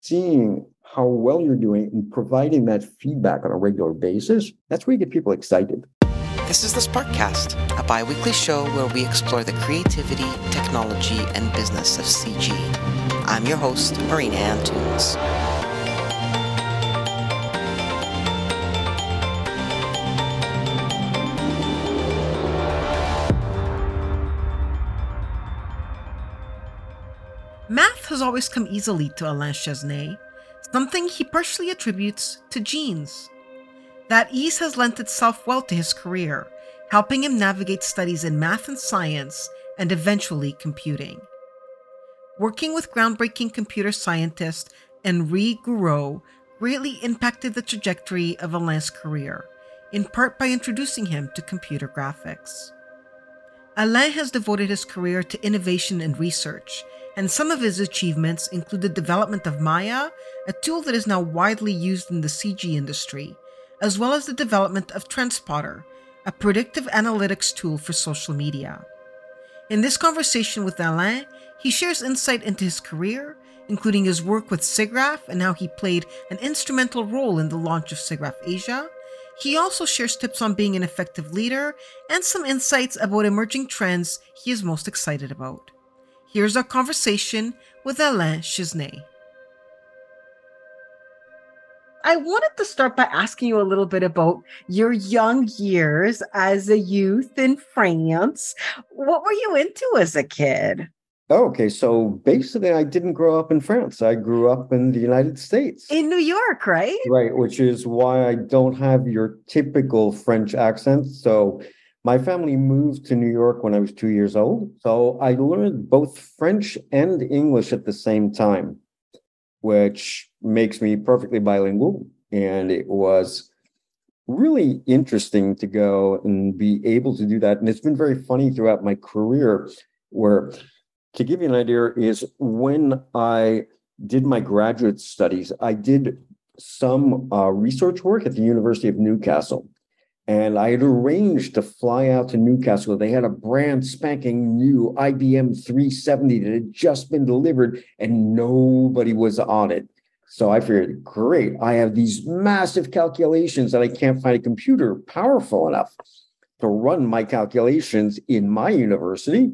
seeing how well you're doing and providing that feedback on a regular basis, that's where you get people excited. This is the Sparkcast, a bi weekly show where we explore the creativity, technology, and business of CG. I'm your host, Marina Antunes. Has always come easily to Alain Chesnais, something he partially attributes to genes. That ease has lent itself well to his career, helping him navigate studies in math and science and eventually computing. Working with groundbreaking computer scientist Henri Gouraud greatly impacted the trajectory of Alain's career, in part by introducing him to computer graphics. Alain has devoted his career to innovation and research, and some of his achievements include the development of Maya, a tool that is now widely used in the CG industry, as well as the development of TrendSpottr, a predictive analytics tool for social media. In this conversation with Alain, he shares insight into his career, including his work with SIGGRAPH and how he played an instrumental role in the launch of SIGGRAPH Asia. He also shares tips on being an effective leader and some insights about emerging trends he is most excited about. Here's our conversation with Alain Chesnais. I wanted to start by asking you a little bit about your young years as a youth in France. What were you into as a kid? Oh, okay, so basically, I didn't grow up in France. I grew up in the United States. In New York, right? Right, which is why I don't have your typical French accent. So, my family moved to New York when I was two years old. So, I learned both French and English at the same time, which makes me perfectly bilingual. And it was really interesting to go and be able to do that. And it's been very funny throughout my career, where to give you an idea, is when I did my graduate studies, I did some uh, research work at the University of Newcastle. And I had arranged to fly out to Newcastle. They had a brand spanking new IBM 370 that had just been delivered, and nobody was on it. So I figured, great, I have these massive calculations that I can't find a computer powerful enough to run my calculations in my university.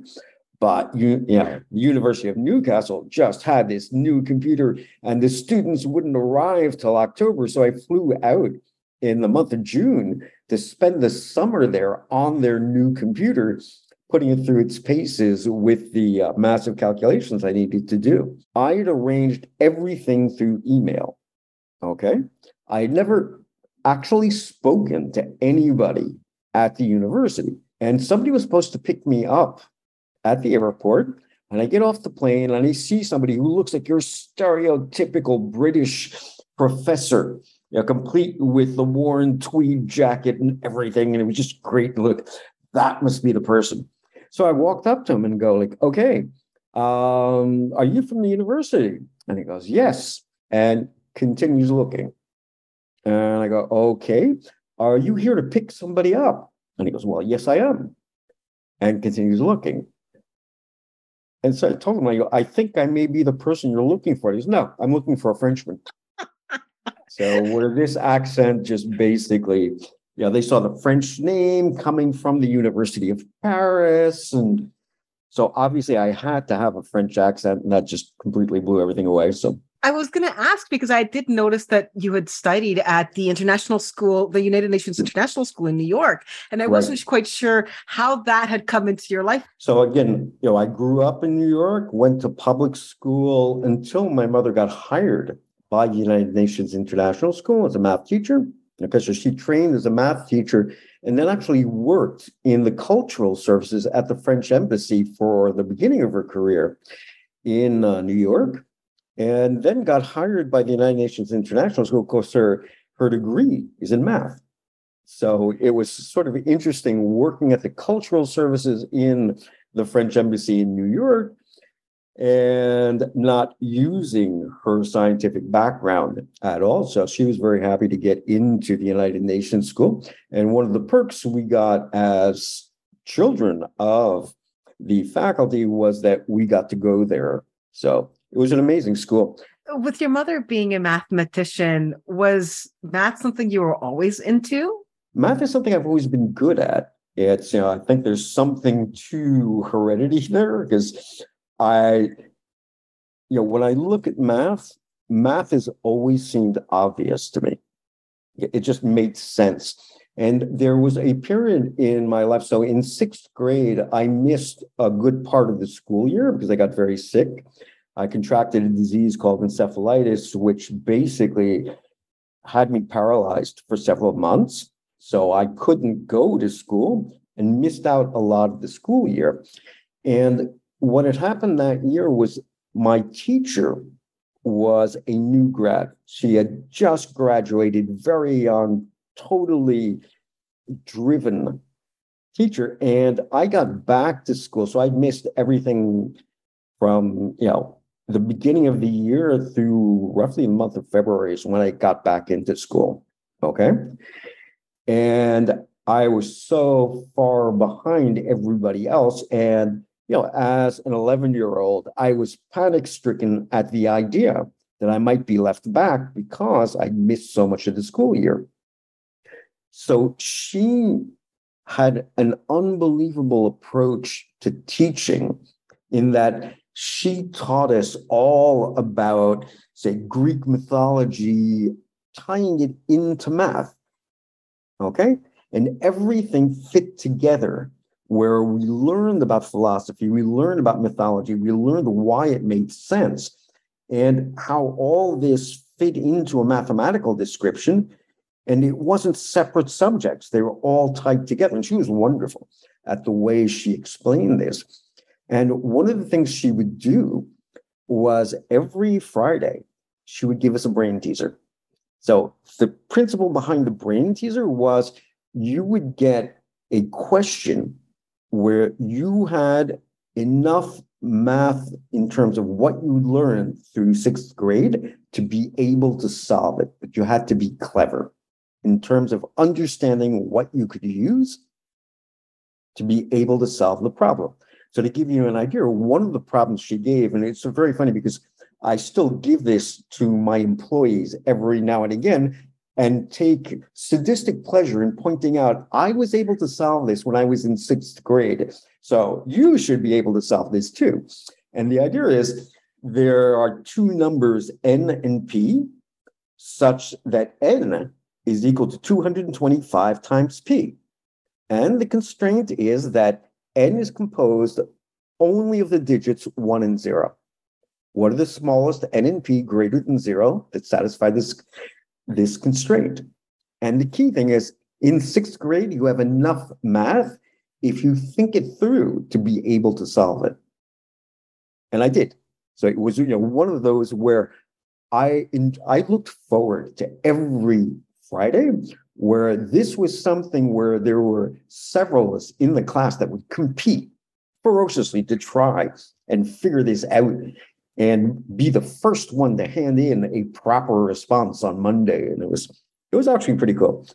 But you, yeah, the University of Newcastle just had this new computer, and the students wouldn't arrive till October. So I flew out in the month of June to spend the summer there on their new computer putting it through its paces with the uh, massive calculations I needed to do. I had arranged everything through email. Okay. I had never actually spoken to anybody at the university. And somebody was supposed to pick me up at the airport. And I get off the plane and I see somebody who looks like your stereotypical British professor, you know, complete with the worn tweed jacket and everything. And it was just great. Look, that must be the person. So I walked up to him and go like, okay, um, are you from the university? And he goes, yes, and continues looking. And I go, okay, are you here to pick somebody up? And he goes, well, yes, I am. And continues looking. And so I told him, I go, I think I may be the person you're looking for. He goes, no, I'm looking for a Frenchman. so where this accent just basically yeah, they saw the French name coming from the University of Paris. And so obviously I had to have a French accent, and that just completely blew everything away. So I was going to ask because I did notice that you had studied at the international school, the United Nations International School in New York. And I wasn't quite sure how that had come into your life. So, again, you know, I grew up in New York, went to public school until my mother got hired by the United Nations International School as a math teacher because she trained as a math teacher and then actually worked in the cultural services at the French embassy for the beginning of her career in uh, New York, and then got hired by the United Nations International School. Of course, her, her degree is in math. So it was sort of interesting working at the cultural services in the French embassy in New York and not using her scientific background at all. So she was very happy to get into the United Nations school. And one of the perks we got as children of the faculty was that we got to go there. So it was an amazing school. with your mother being a mathematician, was math something you were always into? Math is something I've always been good at. It's, you know, I think there's something to heredity there because I, you know, when I look at math, math has always seemed obvious to me. It just made sense. And there was a period in my life. So in sixth grade, I missed a good part of the school year because I got very sick. I contracted a disease called encephalitis, which basically had me paralyzed for several months. So I couldn't go to school and missed out a lot of the school year. And what had happened that year was my teacher was a new grad. She had just graduated, very young, totally driven teacher. And I got back to school. So I missed everything from, you know, the beginning of the year through roughly the month of February is when I got back into school. Okay. And I was so far behind everybody else. And you know, as an 11 year old, I was panic stricken at the idea that I might be left back because I missed so much of the school year. So she had an unbelievable approach to teaching in that she taught us all about, say, Greek mythology, tying it into math. Okay. And everything fit together where we learned about philosophy, we learned about mythology, we learned why it made sense, and how all this fit into a mathematical description. And it wasn't separate subjects, they were all tied together. And she was wonderful at the way she explained this. And one of the things she would do was every Friday, she would give us a brain teaser. So the principle behind the brain teaser was you would get a question where you had enough math in terms of what you learned through sixth grade to be able to solve it, but you had to be clever in terms of understanding what you could use to be able to solve the problem. So, to give you an idea, one of the problems she gave, and it's very funny because I still give this to my employees every now and again, and take sadistic pleasure in pointing out, I was able to solve this when I was in sixth grade. So you should be able to solve this too. And the idea is there are two numbers, n and p, such that n is equal to 225 times p. And the constraint is that n is composed only of the digits 1 and 0. What are the smallest n and p greater than 0 that satisfy this this constraint. And the key thing is in sixth grade, you have enough math if you think it through to be able to solve it. And I did. So it was you know one of those where I I looked forward to every Friday where this was something where there were several of us in the class that would compete ferociously to try and figure this out and be the first one to hand in a proper response on Monday. And it was it was actually pretty cool.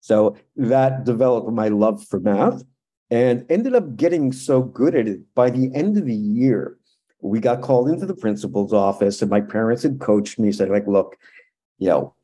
So that developed my love for math and ended up getting so good at it by the end of the year. We got called into the principal's office, and my parents had coached me, said, like, look, you know,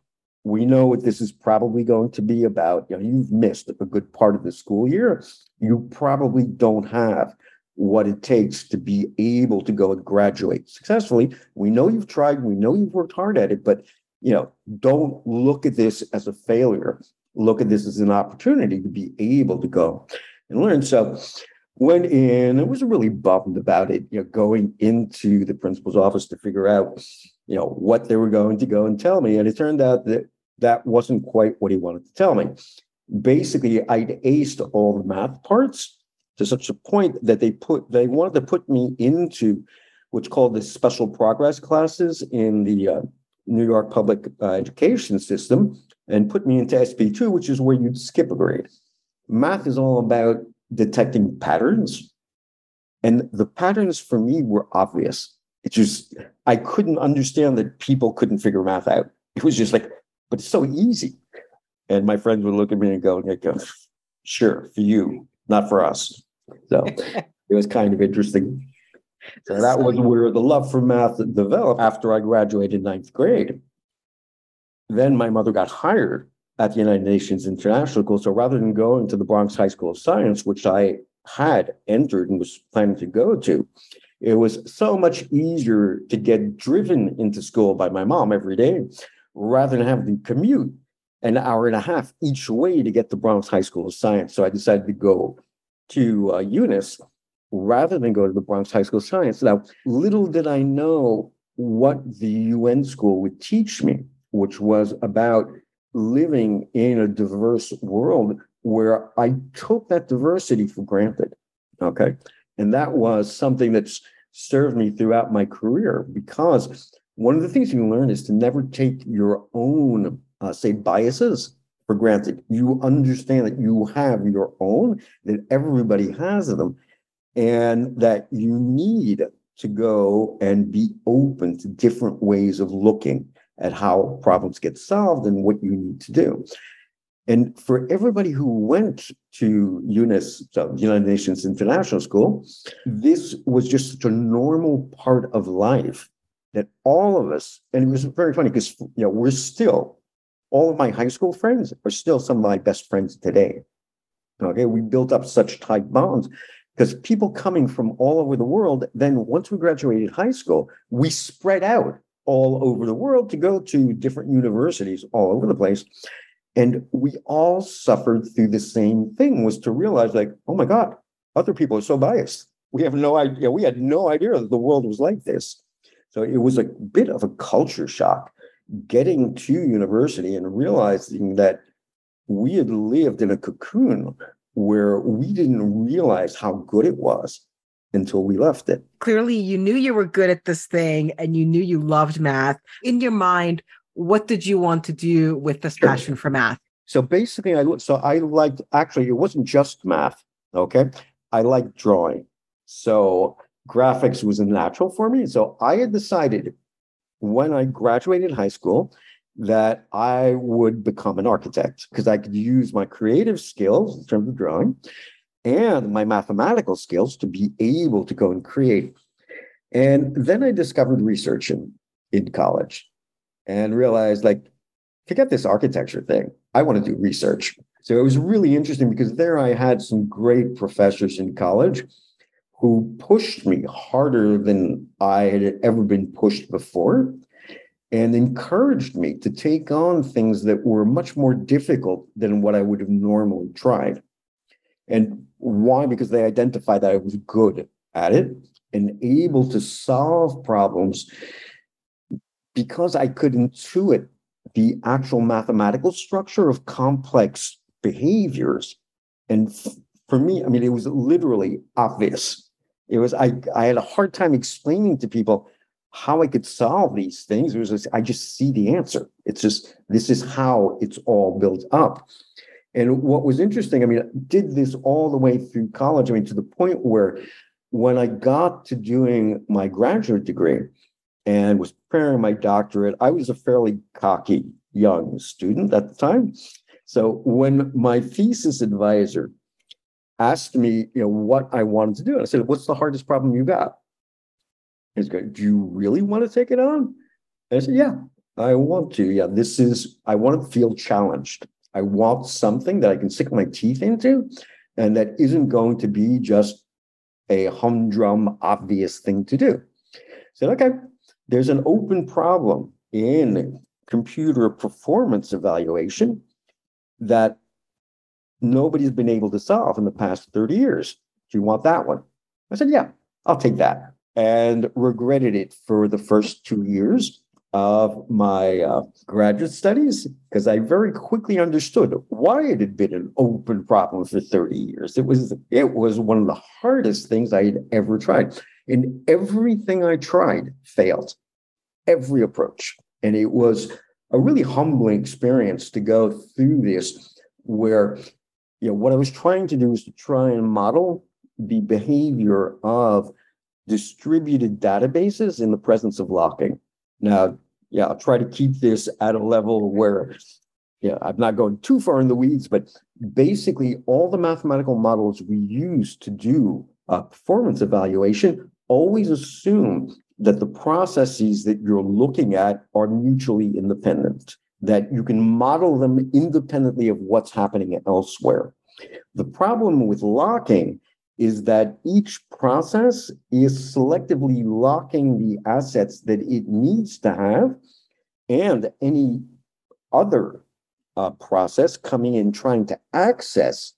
we know what this is probably going to be about. You know, you've missed a good part of the school year. You probably don't have what it takes to be able to go and graduate successfully. We know you've tried, we know you've worked hard at it, but you know, don't look at this as a failure. Look at this as an opportunity to be able to go and learn. So went in, I was really bummed about it, you know, going into the principal's office to figure out, you know, what they were going to go and tell me. And it turned out that that wasn't quite what he wanted to tell me. Basically, I'd aced all the math parts to such a point that they put they wanted to put me into what's called the special progress classes in the uh, New York public uh, education system and put me into SP2, which is where you'd skip a grade. Math is all about detecting patterns. And the patterns for me were obvious. It just, I couldn't understand that people couldn't figure math out. It was just like, but it's so easy. And my friends would look at me and go, oh, sure, for you, not for us. So it was kind of interesting. So that was where the love for math developed after I graduated ninth grade. Then my mother got hired at the United Nations International School. So rather than going to the Bronx High School of Science, which I had entered and was planning to go to, it was so much easier to get driven into school by my mom every day rather than having to commute an hour and a half each way to get to Bronx High School of Science. So I decided to go to uh, UNIS rather than go to the Bronx High School of Science. Now, little did I know what the UN school would teach me, which was about living in a diverse world where I took that diversity for granted. Okay. And that was something that's served me throughout my career because one of the things you learn is to never take your own, uh, say, biases for granted. You understand that you have your own, that everybody has them, and that you need to go and be open to different ways of looking at how problems get solved and what you need to do. And for everybody who went to UNIS, so United Nations International School, this was just such a normal part of life that all of us, and it was very funny because you know we're still, all of my high school friends are still some of my best friends today. Okay, we built up such tight bonds because people coming from all over the world, then once we graduated high school, we spread out all over the world to go to different universities all over the place. And we all suffered through the same thing was to realize like, oh my God, other people are so biased. We have no idea. We had no idea that the world was like this. So it was a bit of a culture shock getting to university and realizing that we had lived in a cocoon where we didn't realize how good it was until we left it. Clearly, you knew you were good at this thing and you knew you loved math. In your mind, what did you want to do with this passion for math? So basically, I so I liked actually it wasn't just math. Okay, I liked drawing. So graphics was a natural for me. So I had decided when I graduated high school that I would become an architect because I could use my creative skills in terms of drawing and my mathematical skills to be able to go and create. And then I discovered research in, in college and realized like, forget this architecture thing. I want to do research. So it was really interesting because there I had some great professors in college who pushed me harder than I had ever been pushed before and encouraged me to take on things that were much more difficult than what I would have normally tried. And why? Because they identified that I was good at it and able to solve problems because I could intuit the actual mathematical structure of complex behaviors. And f- for me, I mean, it was literally obvious. It was, I, I had a hard time explaining to people how I could solve these things. It was just, I just see the answer. It's just, this is how it's all built up. And what was interesting, I mean, I did this all the way through college. I mean, to the point where when I got to doing my graduate degree and was preparing my doctorate, I was a fairly cocky young student at the time. So when my thesis advisor asked me, you know, what I wanted to do, and I said, "What's the hardest problem you got?" He's going, "Do you really want to take it on?" And I said, "Yeah, I want to. Yeah, this is. I want to feel challenged." I want something that I can stick my teeth into and that isn't going to be just a humdrum, obvious thing to do. I said, okay, there's an open problem in computer performance evaluation that nobody's been able to solve in the past 30 years. Do you want that one? I said, yeah, I'll take that. And regretted it for the first two years of my uh, graduate studies because I very quickly understood why it had been an open problem for 30 years. It was it was one of the hardest things I had ever tried. And everything I tried failed. Every approach. And it was a really humbling experience to go through this where you know what I was trying to do was to try and model the behavior of distributed databases in the presence of locking now, yeah, I'll try to keep this at a level where, yeah, I'm not going too far in the weeds, but basically all the mathematical models we use to do uh, performance evaluation always assume that the processes that you're looking at are mutually independent, that you can model them independently of what's happening elsewhere. The problem with locking is that each process is selectively locking the assets that it needs to have, and any other uh, process coming in trying to access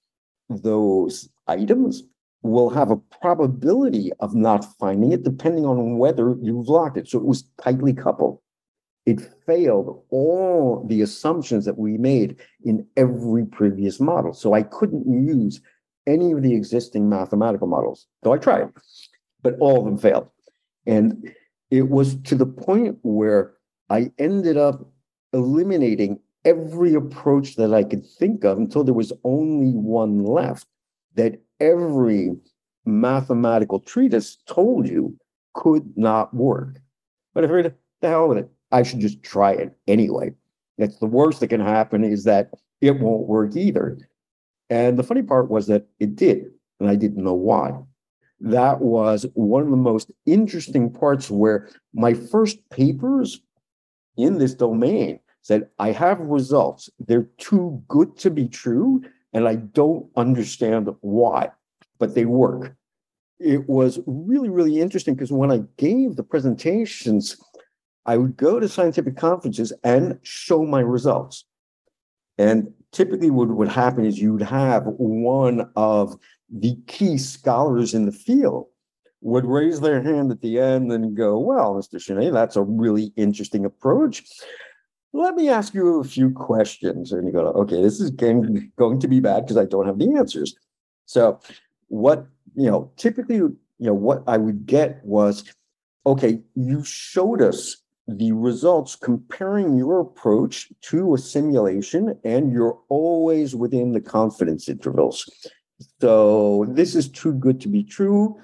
those items will have a probability of not finding it depending on whether you've locked it. So it was tightly coupled. It failed all the assumptions that we made in every previous model. So I couldn't use any of the existing mathematical models, though I tried, but all of them failed. And it was to the point where I ended up eliminating every approach that I could think of until there was only one left that every mathematical treatise told you could not work. But I figured, the hell with it. I should just try it anyway. That's the worst that can happen is that it won't work either. And the funny part was that it did, and I didn't know why. That was one of the most interesting parts where my first papers in this domain said, I have results. They're too good to be true, and I don't understand why, but they work. It was really, really interesting because when I gave the presentations, I would go to scientific conferences and show my results. And typically, what would happen is you'd have one of the key scholars in the field would raise their hand at the end and go, Well, Mr. Chesnais, that's a really interesting approach let me ask you a few questions. And you go, okay, this is going, to be bad because I don't have the answers. So what, you know, typically, you know, what I would get was, okay, you showed us the results comparing your approach to a simulation and you're always within the confidence intervals. So this is too good to be true.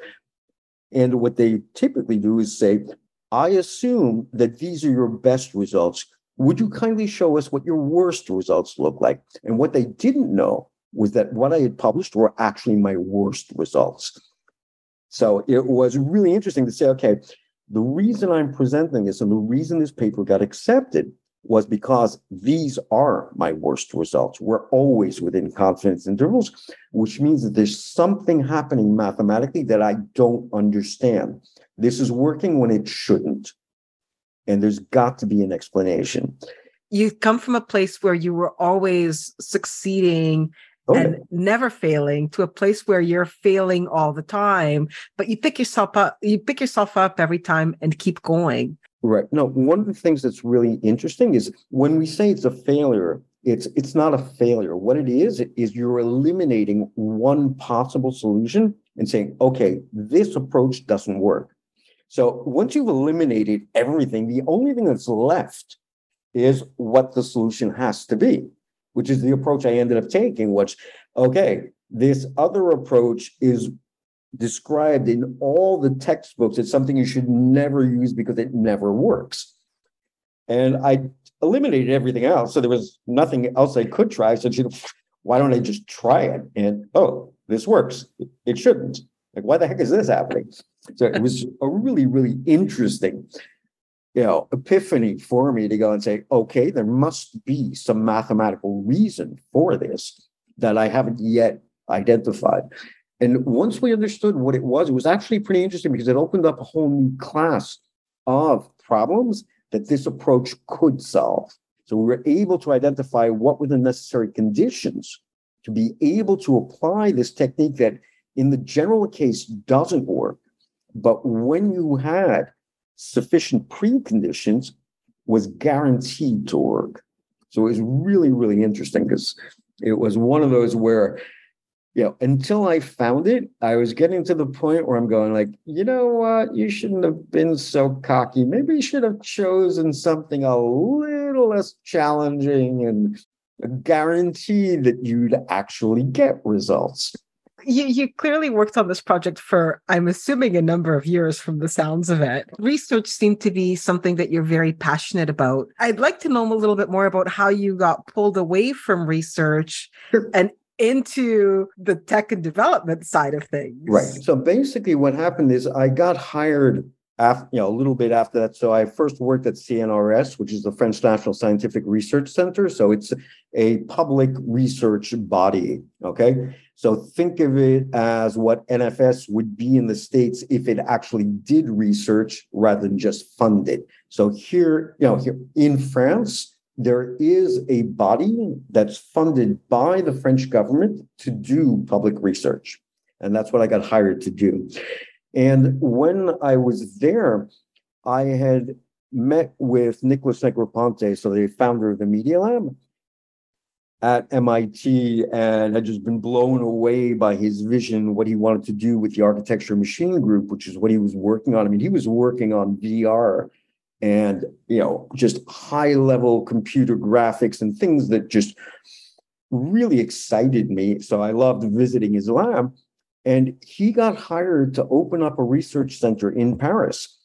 And what they typically do is say, I assume that these are your best results would you kindly show us what your worst results look like? And what they didn't know was that what I had published were actually my worst results. So it was really interesting to say, okay, the reason I'm presenting this and the reason this paper got accepted was because these are my worst results. We're always within confidence intervals, which means that there's something happening mathematically that I don't understand. This is working when it shouldn't and there's got to be an explanation. You come from a place where you were always succeeding oh. and never failing to a place where you're failing all the time, but you pick yourself up, you pick yourself up every time and keep going. Right. No, one of the things that's really interesting is when we say it's a failure, it's it's not a failure. What it is is you're eliminating one possible solution and saying, okay, this approach doesn't work. So once you've eliminated everything, the only thing that's left is what the solution has to be, which is the approach I ended up taking, which, okay, this other approach is described in all the textbooks. It's something you should never use because it never works. And I eliminated everything else. So there was nothing else I could try. So she, why don't I just try it? And oh, this works. It shouldn't. Like, why the heck is this happening? So it was a really, really interesting, you know, epiphany for me to go and say, okay, there must be some mathematical reason for this that I haven't yet identified. And once we understood what it was, it was actually pretty interesting because it opened up a whole new class of problems that this approach could solve. So we were able to identify what were the necessary conditions to be able to apply this technique that in the general case doesn't work but when you had sufficient preconditions, was guaranteed to work. So it was really, really interesting because it was one of those where, you know, until I found it, I was getting to the point where I'm going like, you know what, you shouldn't have been so cocky. Maybe you should have chosen something a little less challenging and guaranteed that you'd actually get results you, you clearly worked on this project for, I'm assuming, a number of years from the sounds of it. Research seemed to be something that you're very passionate about. I'd like to know a little bit more about how you got pulled away from research and into the tech and development side of things. Right. So basically, what happened is I got hired after, you know, a little bit after that. So I first worked at CNRS, which is the French National Scientific Research Center. So it's a public research body. Okay. So think of it as what NFS would be in the States if it actually did research rather than just fund it. So here, you know, here in France, there is a body that's funded by the French government to do public research. And that's what I got hired to do. And when I was there, I had met with Nicholas Negroponte, so the founder of the Media Lab at MIT, and had just been blown away by his vision, what he wanted to do with the architecture machine group, which is what he was working on. I mean, he was working on VR and you know just high level computer graphics and things that just really excited me. So i loved visiting his lab. And he got hired to open up a research center in paris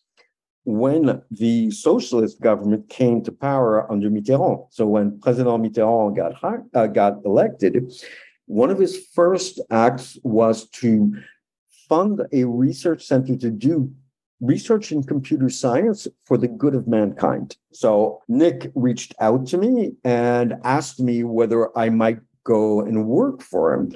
when the socialist government came to power under Mitterrand. So when President Mitterrand got uh, got elected, one of his first acts was to fund a research center to do research in computer science for the good of mankind. So Nick reached out to me and asked me whether I might go and work for him.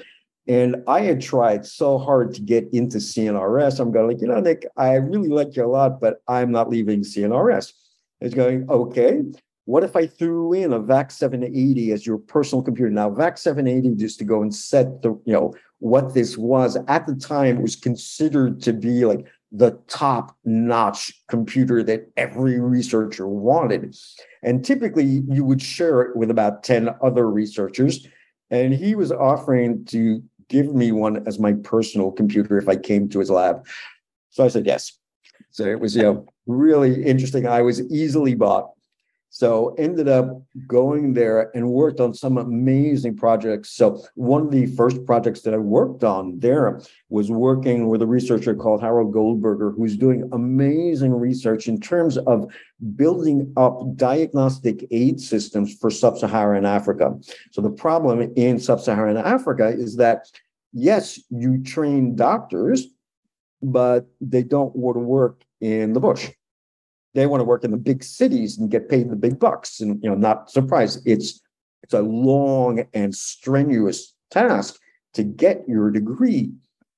And I had tried so hard to get into CNRS. I'm going like, you know, Nick, I really like you a lot, but I'm not leaving CNRS. He's going, okay. What if I threw in a VAX 780 as your personal computer? Now, VAX 780, just to go and set the, you know, what this was at the time, was considered to be like the top notch computer that every researcher wanted. And typically you would share it with about 10 other researchers. And he was offering to give me one as my personal computer if I came to his lab. So I said yes. So it was, you know, really interesting. I was easily bought. So ended up going there and worked on some amazing projects. So one of the first projects that I worked on there was working with a researcher called Harold Goldberger, who's doing amazing research in terms of building up diagnostic aid systems for sub-Saharan Africa. So the problem in sub-Saharan Africa is that yes, you train doctors, but they don't want to work in the bush they want to work in the big cities and get paid the big bucks. And you know, not surprised. It's it's a long and strenuous task to get your degree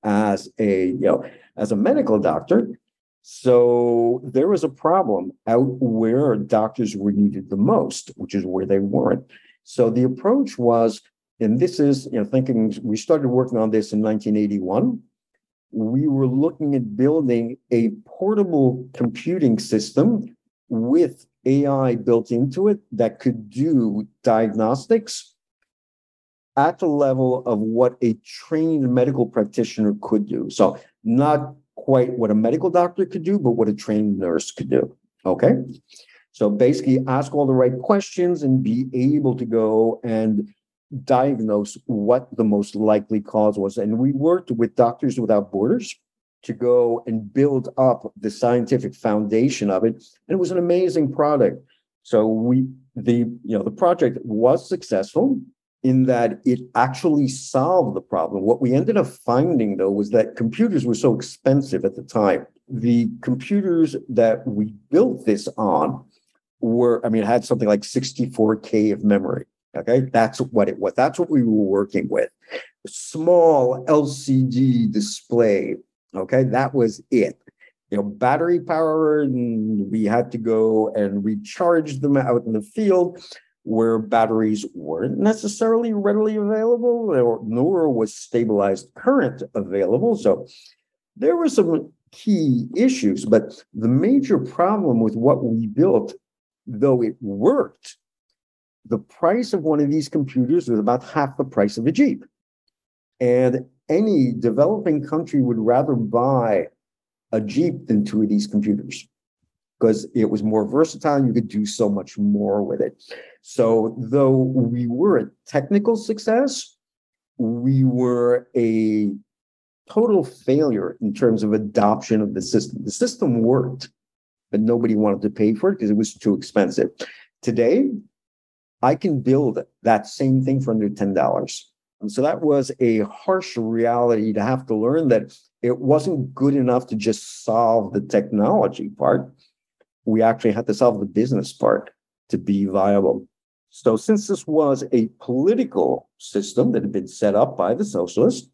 as a you know as a medical doctor. So there was a problem out where doctors were needed the most, which is where they weren't. So the approach was, and this is, you know, thinking we started working on this in 1981 we were looking at building a portable computing system with AI built into it that could do diagnostics at the level of what a trained medical practitioner could do. So, not quite what a medical doctor could do, but what a trained nurse could do. Okay. So, basically, ask all the right questions and be able to go and diagnose what the most likely cause was. And we worked with Doctors Without Borders to go and build up the scientific foundation of it. And it was an amazing product. So we the you know the project was successful in that it actually solved the problem. What we ended up finding though was that computers were so expensive at the time. The computers that we built this on were, I mean, had something like 64K of memory. Okay, that's what it was. That's what we were working with. Small LCD display. Okay, that was it. You know, battery power, and we had to go and recharge them out in the field where batteries weren't necessarily readily available, or, nor was stabilized current available. So there were some key issues, but the major problem with what we built, though it worked, the price of one of these computers was about half the price of a Jeep. And any developing country would rather buy a Jeep than two of these computers because it was more versatile. You could do so much more with it. So, though we were a technical success, we were a total failure in terms of adoption of the system. The system worked, but nobody wanted to pay for it because it was too expensive. Today, I can build that same thing for under $10. And so that was a harsh reality to have to learn that it wasn't good enough to just solve the technology part. We actually had to solve the business part to be viable. So, since this was a political system that had been set up by the socialists,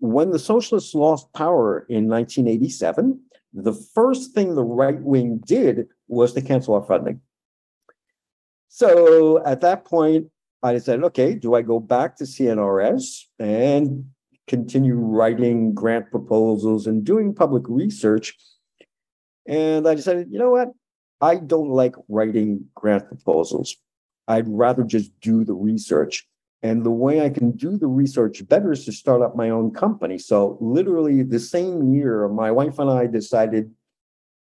when the socialists lost power in 1987, the first thing the right wing did was to cancel our funding. So at that point, I decided, okay, do I go back to CNRS and continue writing grant proposals and doing public research? And I decided, you know what? I don't like writing grant proposals. I'd rather just do the research. And the way I can do the research better is to start up my own company. So, literally, the same year, my wife and I decided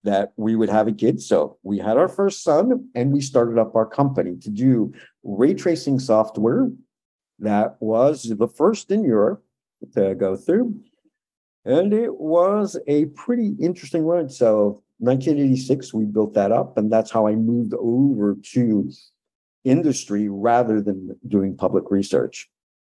that we would have a kid. So, we had our first son and we started up our company to do ray tracing software that was the first in Europe to go through. And it was a pretty interesting ride. So, 1986, we built that up, and that's how I moved over to industry rather than doing public research.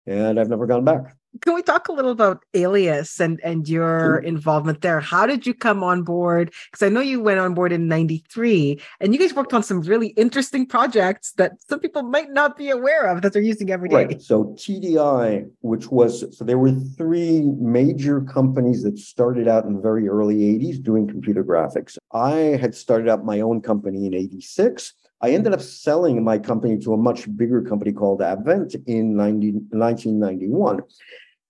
And I've never gone back. Can we talk a little about Alias and and your involvement there? How did you come on board? Because I know you went on board in 93 and you guys worked on some really interesting projects that some people might not be aware of that they're using every day. Right. So TDI, which was so there were three major companies that started out in the very early 80s doing computer graphics. I had started up my own company in 86 I ended up selling my company to a much bigger company called Advent in 90, 1991.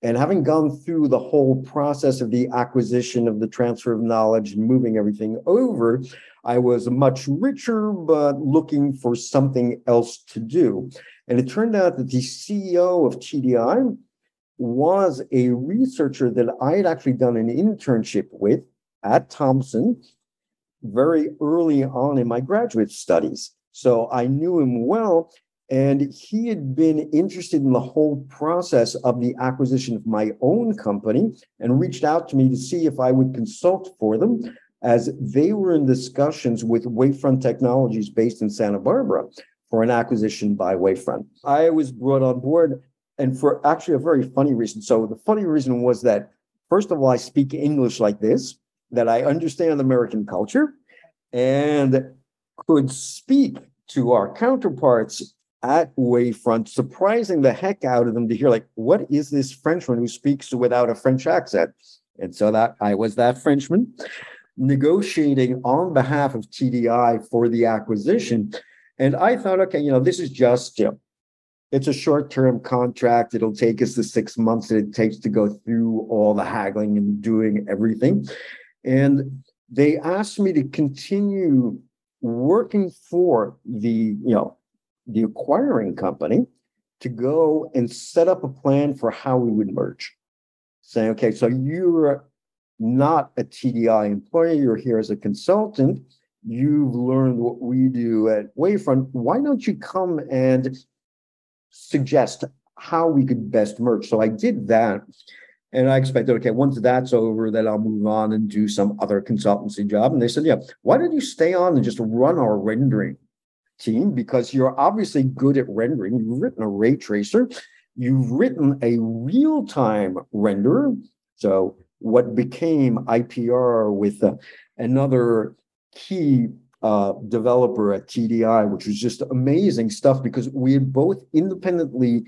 And having gone through the whole process of the acquisition of the transfer of knowledge and moving everything over, I was much richer, but looking for something else to do. And it turned out that the CEO of TDI was a researcher that I had actually done an internship with at Thomson very early on in my graduate studies. So I knew him well. And he had been interested in the whole process of the acquisition of my own company and reached out to me to see if I would consult for them as they were in discussions with Wavefront Technologies based in Santa Barbara for an acquisition by Wavefront. I was brought on board and for actually a very funny reason. So the funny reason was that, first of all, I speak English like this, that I understand American culture, and could speak to our counterparts at Wavefront, surprising the heck out of them to hear, like, what is this Frenchman who speaks without a French accent? And so that I was that Frenchman negotiating on behalf of TDI for the acquisition. And I thought, okay, you know, this is just, you know, it's a short term contract. It'll take us the six months that it takes to go through all the haggling and doing everything. And they asked me to continue working for the you know the acquiring company to go and set up a plan for how we would merge. Saying okay so you're not a tdi employee you're here as a consultant you've learned what we do at wavefront why don't you come and suggest how we could best merge? So i did that and I expected, okay, once that's over, then I'll move on and do some other consultancy job. And they said, yeah, why don't you stay on and just run our rendering team? Because you're obviously good at rendering. You've written a ray tracer, you've written a real time renderer. So, what became IPR with uh, another key uh, developer at TDI, which was just amazing stuff because we had both independently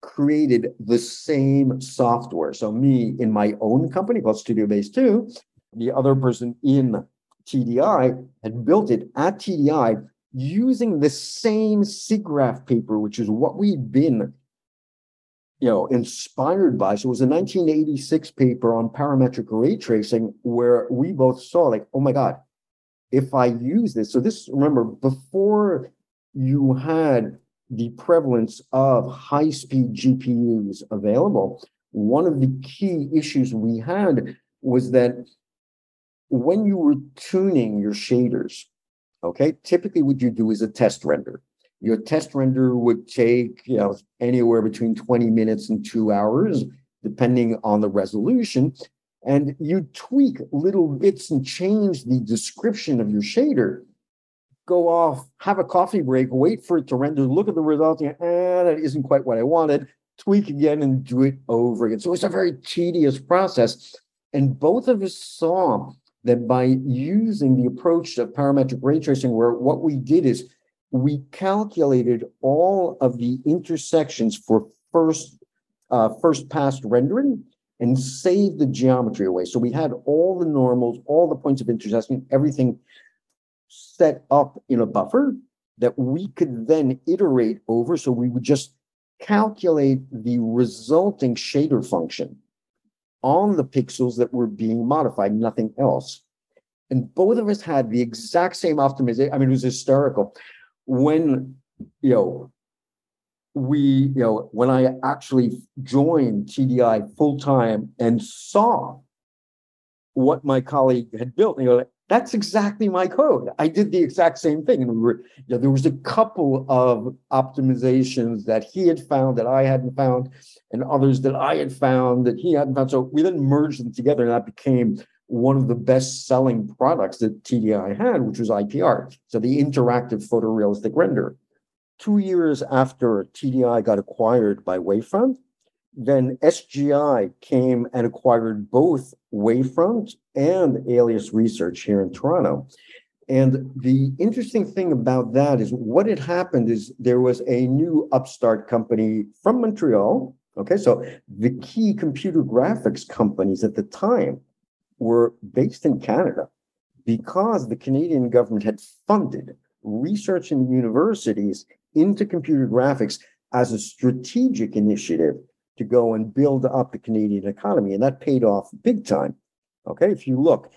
created the same software. So me in my own company called Studio Base 2, the other person in TDI had built it at TDI using the same SIGGRAPH paper, which is what we'd been you know, inspired by. So it was a 1986 paper on parametric ray tracing where we both saw like, oh my God, if I use this. So this, remember, before you had the prevalence of high speed GPUs available, one of the key issues we had was that when you were tuning your shaders, okay, typically what you do is a test render. Your test render would take you know anywhere between 20 minutes and two hours, depending on the resolution. And you tweak little bits and change the description of your shader go off, have a coffee break, wait for it to render, look at the results, and eh, that isn't quite what I wanted. tweak again and do it over again. So it's a very tedious process. And both of us saw that by using the approach of parametric ray tracing, where what we did is we calculated all of the intersections for first uh, first pass rendering and saved the geometry away. So we had all the normals, all the points of intersection, everything set up in a buffer that we could then iterate over. So we would just calculate the resulting shader function on the pixels that were being modified, nothing else. And both of us had the exact same optimization. I mean, it was hysterical. When, you know, we, you know, when I actually joined TDI full time and saw what my colleague had built, you know, that's exactly my code. I did the exact same thing. And we were, you know, there was a couple of optimizations that he had found that I hadn't found, and others that I had found that he hadn't found. So we then merged them together, and that became one of the best selling products that TDI had, which was IPR. So the interactive photorealistic render. Two years after TDI got acquired by Wavefront, then SGI came and acquired both Wavefront and Alias Research here in Toronto. And the interesting thing about that is what had happened is there was a new upstart company from Montreal. Okay, so the key computer graphics companies at the time were based in Canada because the Canadian government had funded research in universities into computer graphics as a strategic initiative to go and build up the Canadian economy. And that paid off big time. Okay, if you look,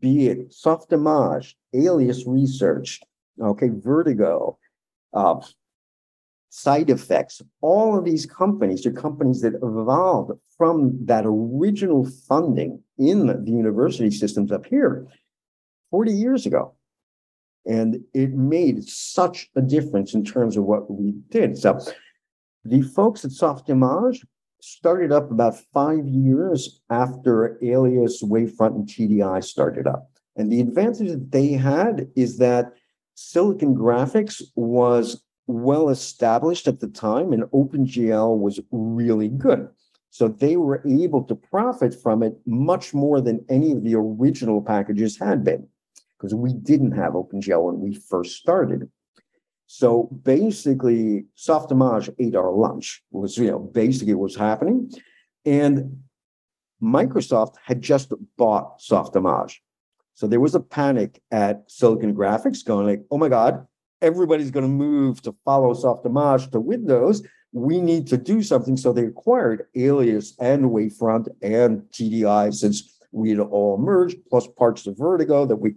be it Softimage, Alias Research, okay, Vertigo, uh, effects—all of these companies are companies that evolved from that original funding in the university systems up here 40 years ago. And it made such a difference in terms of what we did. So the folks at Softimage started up about five years after Alias, Wavefront, and TDI started up. And the advantage that they had is that Silicon Graphics was well established at the time, and OpenGL was really good. So they were able to profit from it much more than any of the original packages had been, because we didn't have OpenGL when we first started. So basically, Softimage ate our lunch, was you know, basically what's happening. And Microsoft had just bought Softimage. So there was a panic at Silicon Graphics going like, oh my God, everybody's going to move to follow Softimage to Windows. We need to do something. So they acquired Alias and Wavefront and TDI since we had all merged, plus parts of Vertigo that we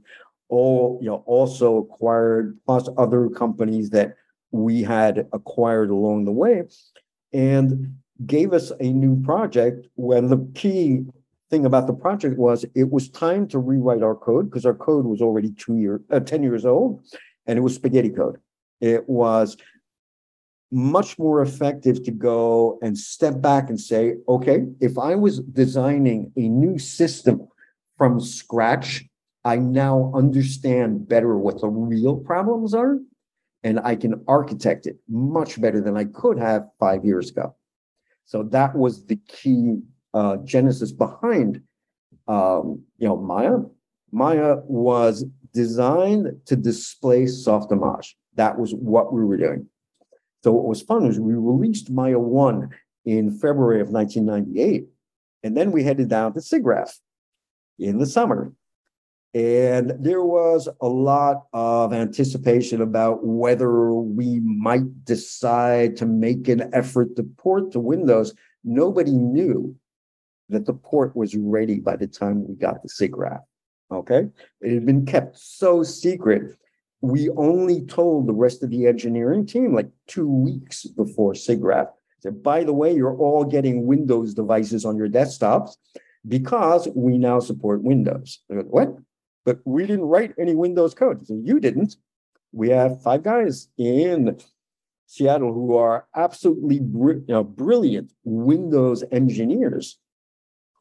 all, you know, also acquired, plus other companies that we had acquired along the way, and gave us a new project when the key thing about the project was it was time to rewrite our code because our code was already two year, uh, 10 years old, and it was spaghetti code. It was much more effective to go and step back and say, okay, if I was designing a new system from scratch I now understand better what the real problems are, and I can architect it much better than I could have five years ago. So that was the key uh, genesis behind, um, you know, Maya. Maya was designed to display Softimage. That was what we were doing. So what was fun was we released Maya 1 in February of 1998, and then we headed down to SIGGRAPH in the summer and there was a lot of anticipation about whether we might decide to make an effort to port to Windows. Nobody knew that the port was ready by the time we got the SIGGRAPH. Okay. It had been kept so secret. We only told the rest of the engineering team like two weeks before SIGGRAPH. Said, by the way, you're all getting Windows devices on your desktops because we now support Windows. what? But we didn't write any Windows code. So you didn't. We have five guys in Seattle who are absolutely br- you know, brilliant Windows engineers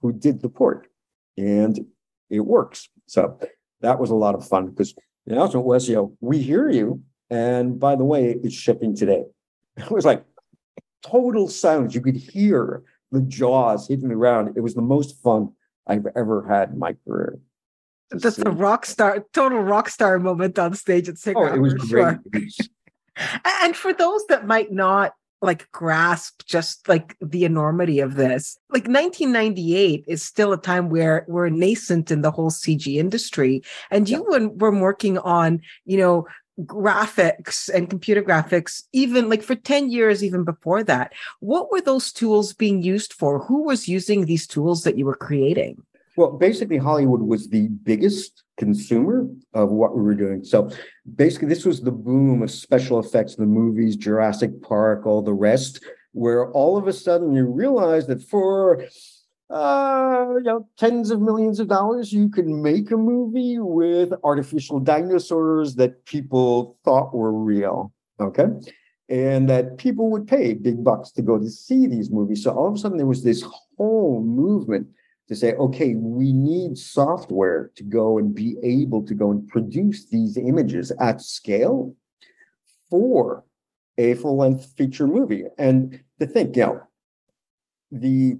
who did the port, and it works. So that was a lot of fun because the announcement was, you know, we hear you, and by the way, it's shipping today. It was like, total silence. You could hear the jaws hitting the ground. It was the most fun I've ever had in my career. That's a rock star, total rock star moment on stage at Singer. Oh, it was great. Sure. and for those that might not like grasp just like the enormity of this like 1998 is still a time where we're nascent in the whole cg industry and you yeah. were working on you know graphics and computer graphics even like for 10 years even before that what were those tools being used for who was using these tools that you were creating well basically hollywood was the biggest consumer of what we were doing so basically this was the boom of special effects the movies jurassic park all the rest where all of a sudden you realize that for uh, you know, tens of millions of dollars, you could make a movie with artificial dinosaurs that people thought were real. Okay. And that people would pay big bucks to go to see these movies. So all of a sudden, there was this whole movement to say, okay, we need software to go and be able to go and produce these images at scale for a full length feature movie. And to think, you know, the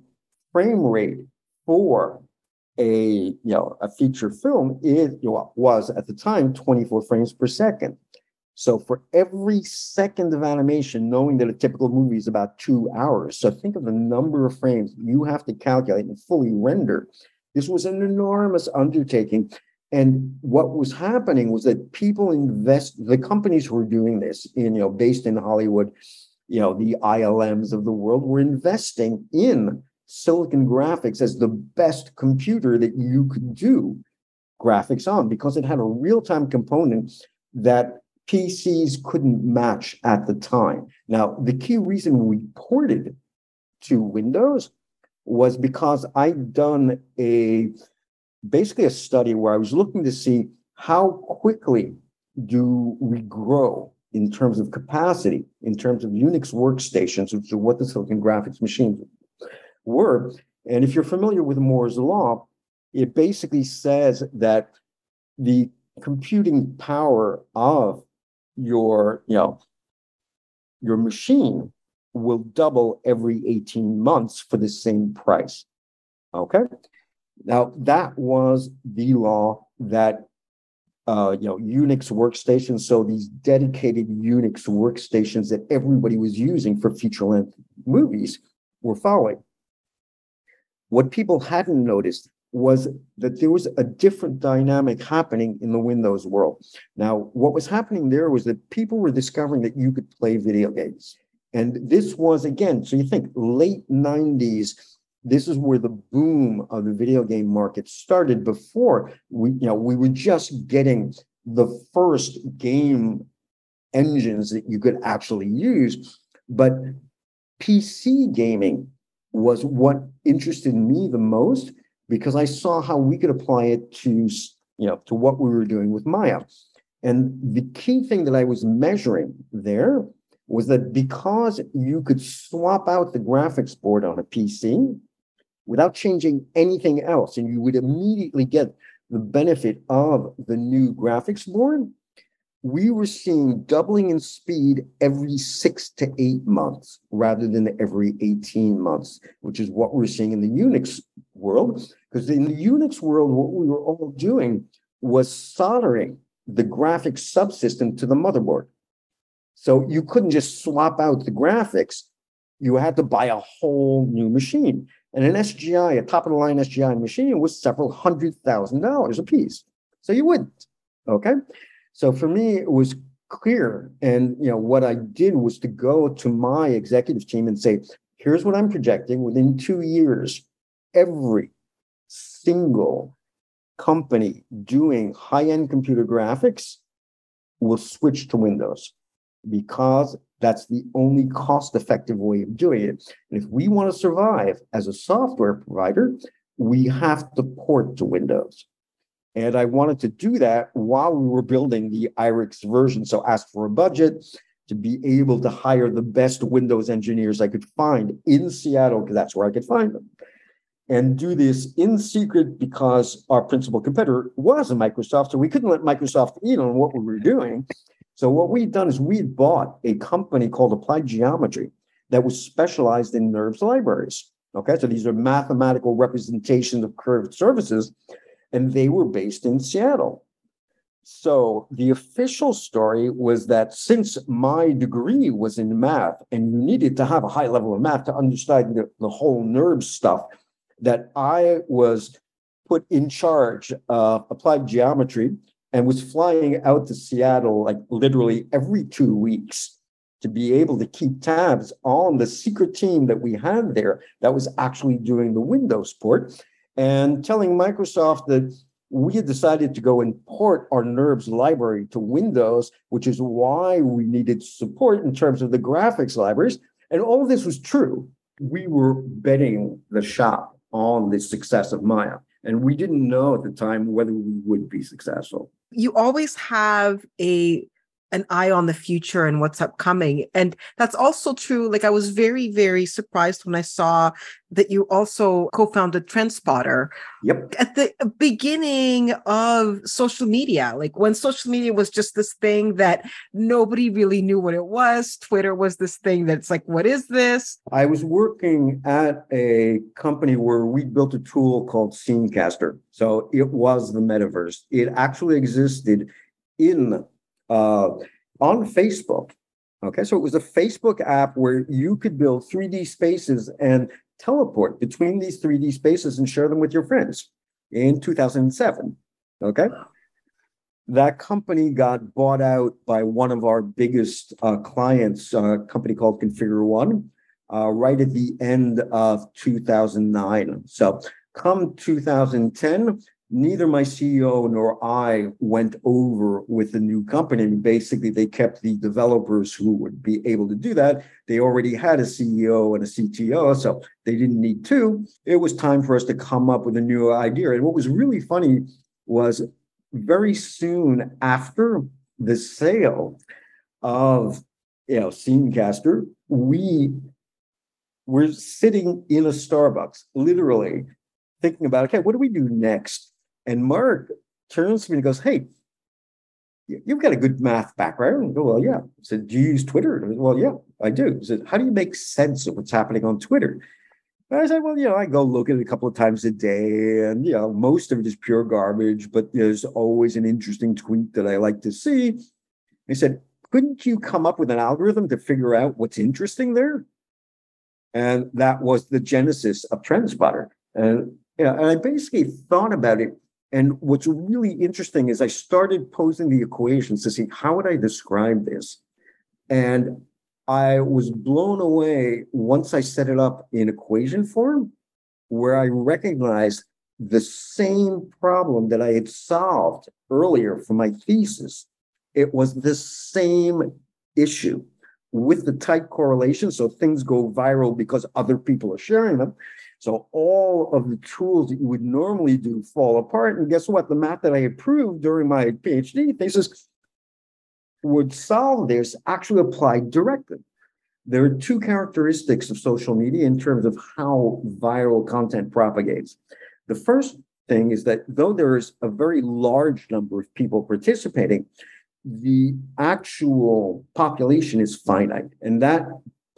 frame rate for a you know a feature film is know, was at the time 24 frames per second. So for every second of animation, knowing that a typical movie is about two hours, so think of the number of frames you have to calculate and fully render. This was an enormous undertaking. And what was happening was that people invest, the companies who were doing this in, you know, based in Hollywood, you know, the ILMs of the world were investing in Silicon Graphics as the best computer that you could do graphics on because it had a real-time component that PCs couldn't match at the time. Now, the key reason we ported to Windows was because I'd done a basically a study where I was looking to see how quickly do we grow in terms of capacity, in terms of Unix workstations, which are what the Silicon Graphics machines were. And if you're familiar with Moore's law, it basically says that the computing power of your, you know, your machine will double every 18 months for the same price. Okay. Now that was the law that uh, you know Unix workstations. So these dedicated Unix workstations that everybody was using for feature length movies were following. What people hadn't noticed was that there was a different dynamic happening in the Windows world. Now, what was happening there was that people were discovering that you could play video games. And this was, again, so you think late 90s, this is where the boom of the video game market started before we, you know, we were just getting the first game engines that you could actually use. But PC gaming was what interested me the most because I saw how we could apply it to you know to what we were doing with Maya. And the key thing that I was measuring there was that because you could swap out the graphics board on a PC without changing anything else, and you would immediately get the benefit of the new graphics board, we were seeing doubling in speed every six to eight months rather than every 18 months, which is what we're seeing in the Unix world. Because in the Unix world, what we were all doing was soldering the graphics subsystem to the motherboard. So you couldn't just swap out the graphics. You had to buy a whole new machine. And an SGI, a top of the line SGI machine, was several hundred thousand dollars a piece. So you wouldn't. Okay. So for me, it was clear. And you know, what I did was to go to my executive team and say, here's what I'm projecting within two years, every single company doing high-end computer graphics will switch to Windows because that's the only cost-effective way of doing it. And if we want to survive as a software provider, we have to port to Windows. And I wanted to do that while we were building the IRIX version. So asked for a budget to be able to hire the best Windows engineers I could find in Seattle, because that's where I could find them. And do this in secret because our principal competitor was a Microsoft. So we couldn't let Microsoft in on what we were doing. So what we'd done is we'd bought a company called Applied Geometry that was specialized in NURBS libraries. Okay, so these are mathematical representations of curved surfaces, and they were based in Seattle. So the official story was that since my degree was in math and you needed to have a high level of math to understand the, the whole NURBS stuff, that I was put in charge of applied geometry and was flying out to Seattle like literally every two weeks to be able to keep tabs on the secret team that we had there that was actually doing the Windows port and telling Microsoft that we had decided to go and port our NURBS library to Windows, which is why we needed support in terms of the graphics libraries. And all of this was true. We were betting the shop on the success of Maya. And we didn't know at the time whether we would be successful. You always have a an eye on the future and what's upcoming. And that's also true. Like I was very, very surprised when I saw that you also co-founded TrendSpottr. Yep. At the beginning of social media, like when social media was just this thing that nobody really knew what it was. Twitter was this thing that's like, what is this? I was working at a company where we built a tool called Scenecaster. So it was the metaverse. It actually existed in uh, on Facebook. Okay, so it was a Facebook app where you could build 3D spaces and teleport between these 3D spaces and share them with your friends in 2007. Okay. That company got bought out by one of our biggest uh, clients, a company called Configure One, uh, right at the end of 2009. So, come 2010, neither my CEO nor I went over with the new company. Basically, they kept the developers who would be able to do that. They already had a CEO and a CTO, so they didn't need two. It was time for us to come up with a new idea. And what was really funny was very soon after the sale of you know Scenecaster, we were sitting in a Starbucks, literally thinking about okay, what do we do next? And Mark turns to me and goes, Hey, you've got a good math background. I go, Well, yeah. I said, Do you use Twitter? I said, well, yeah, I do. Said, How do you make sense of what's happening on Twitter? And I said, Well, you know, I go look at it a couple of times a day, and you know, most of it is pure garbage, but there's always an interesting tweet that I like to see. He said, Couldn't you come up with an algorithm to figure out what's interesting there? And that was the genesis of TrendSpottr. And you know, and I basically thought about it and what's really interesting is I started posing the equations to see how would I describe this. And I was blown away once I set it up in equation form, where I recognized the same problem that I had solved earlier for my thesis. It was the same issue with the tight correlation. So things go viral because other people are sharing them. So all of the tools that you would normally do fall apart. And guess what? The math that I had proved during my PhD thesis would solve this actually applied directly. There are two characteristics of social media in terms of how viral content propagates. The first thing is that though there is a very large number of people participating, the actual population is finite. And that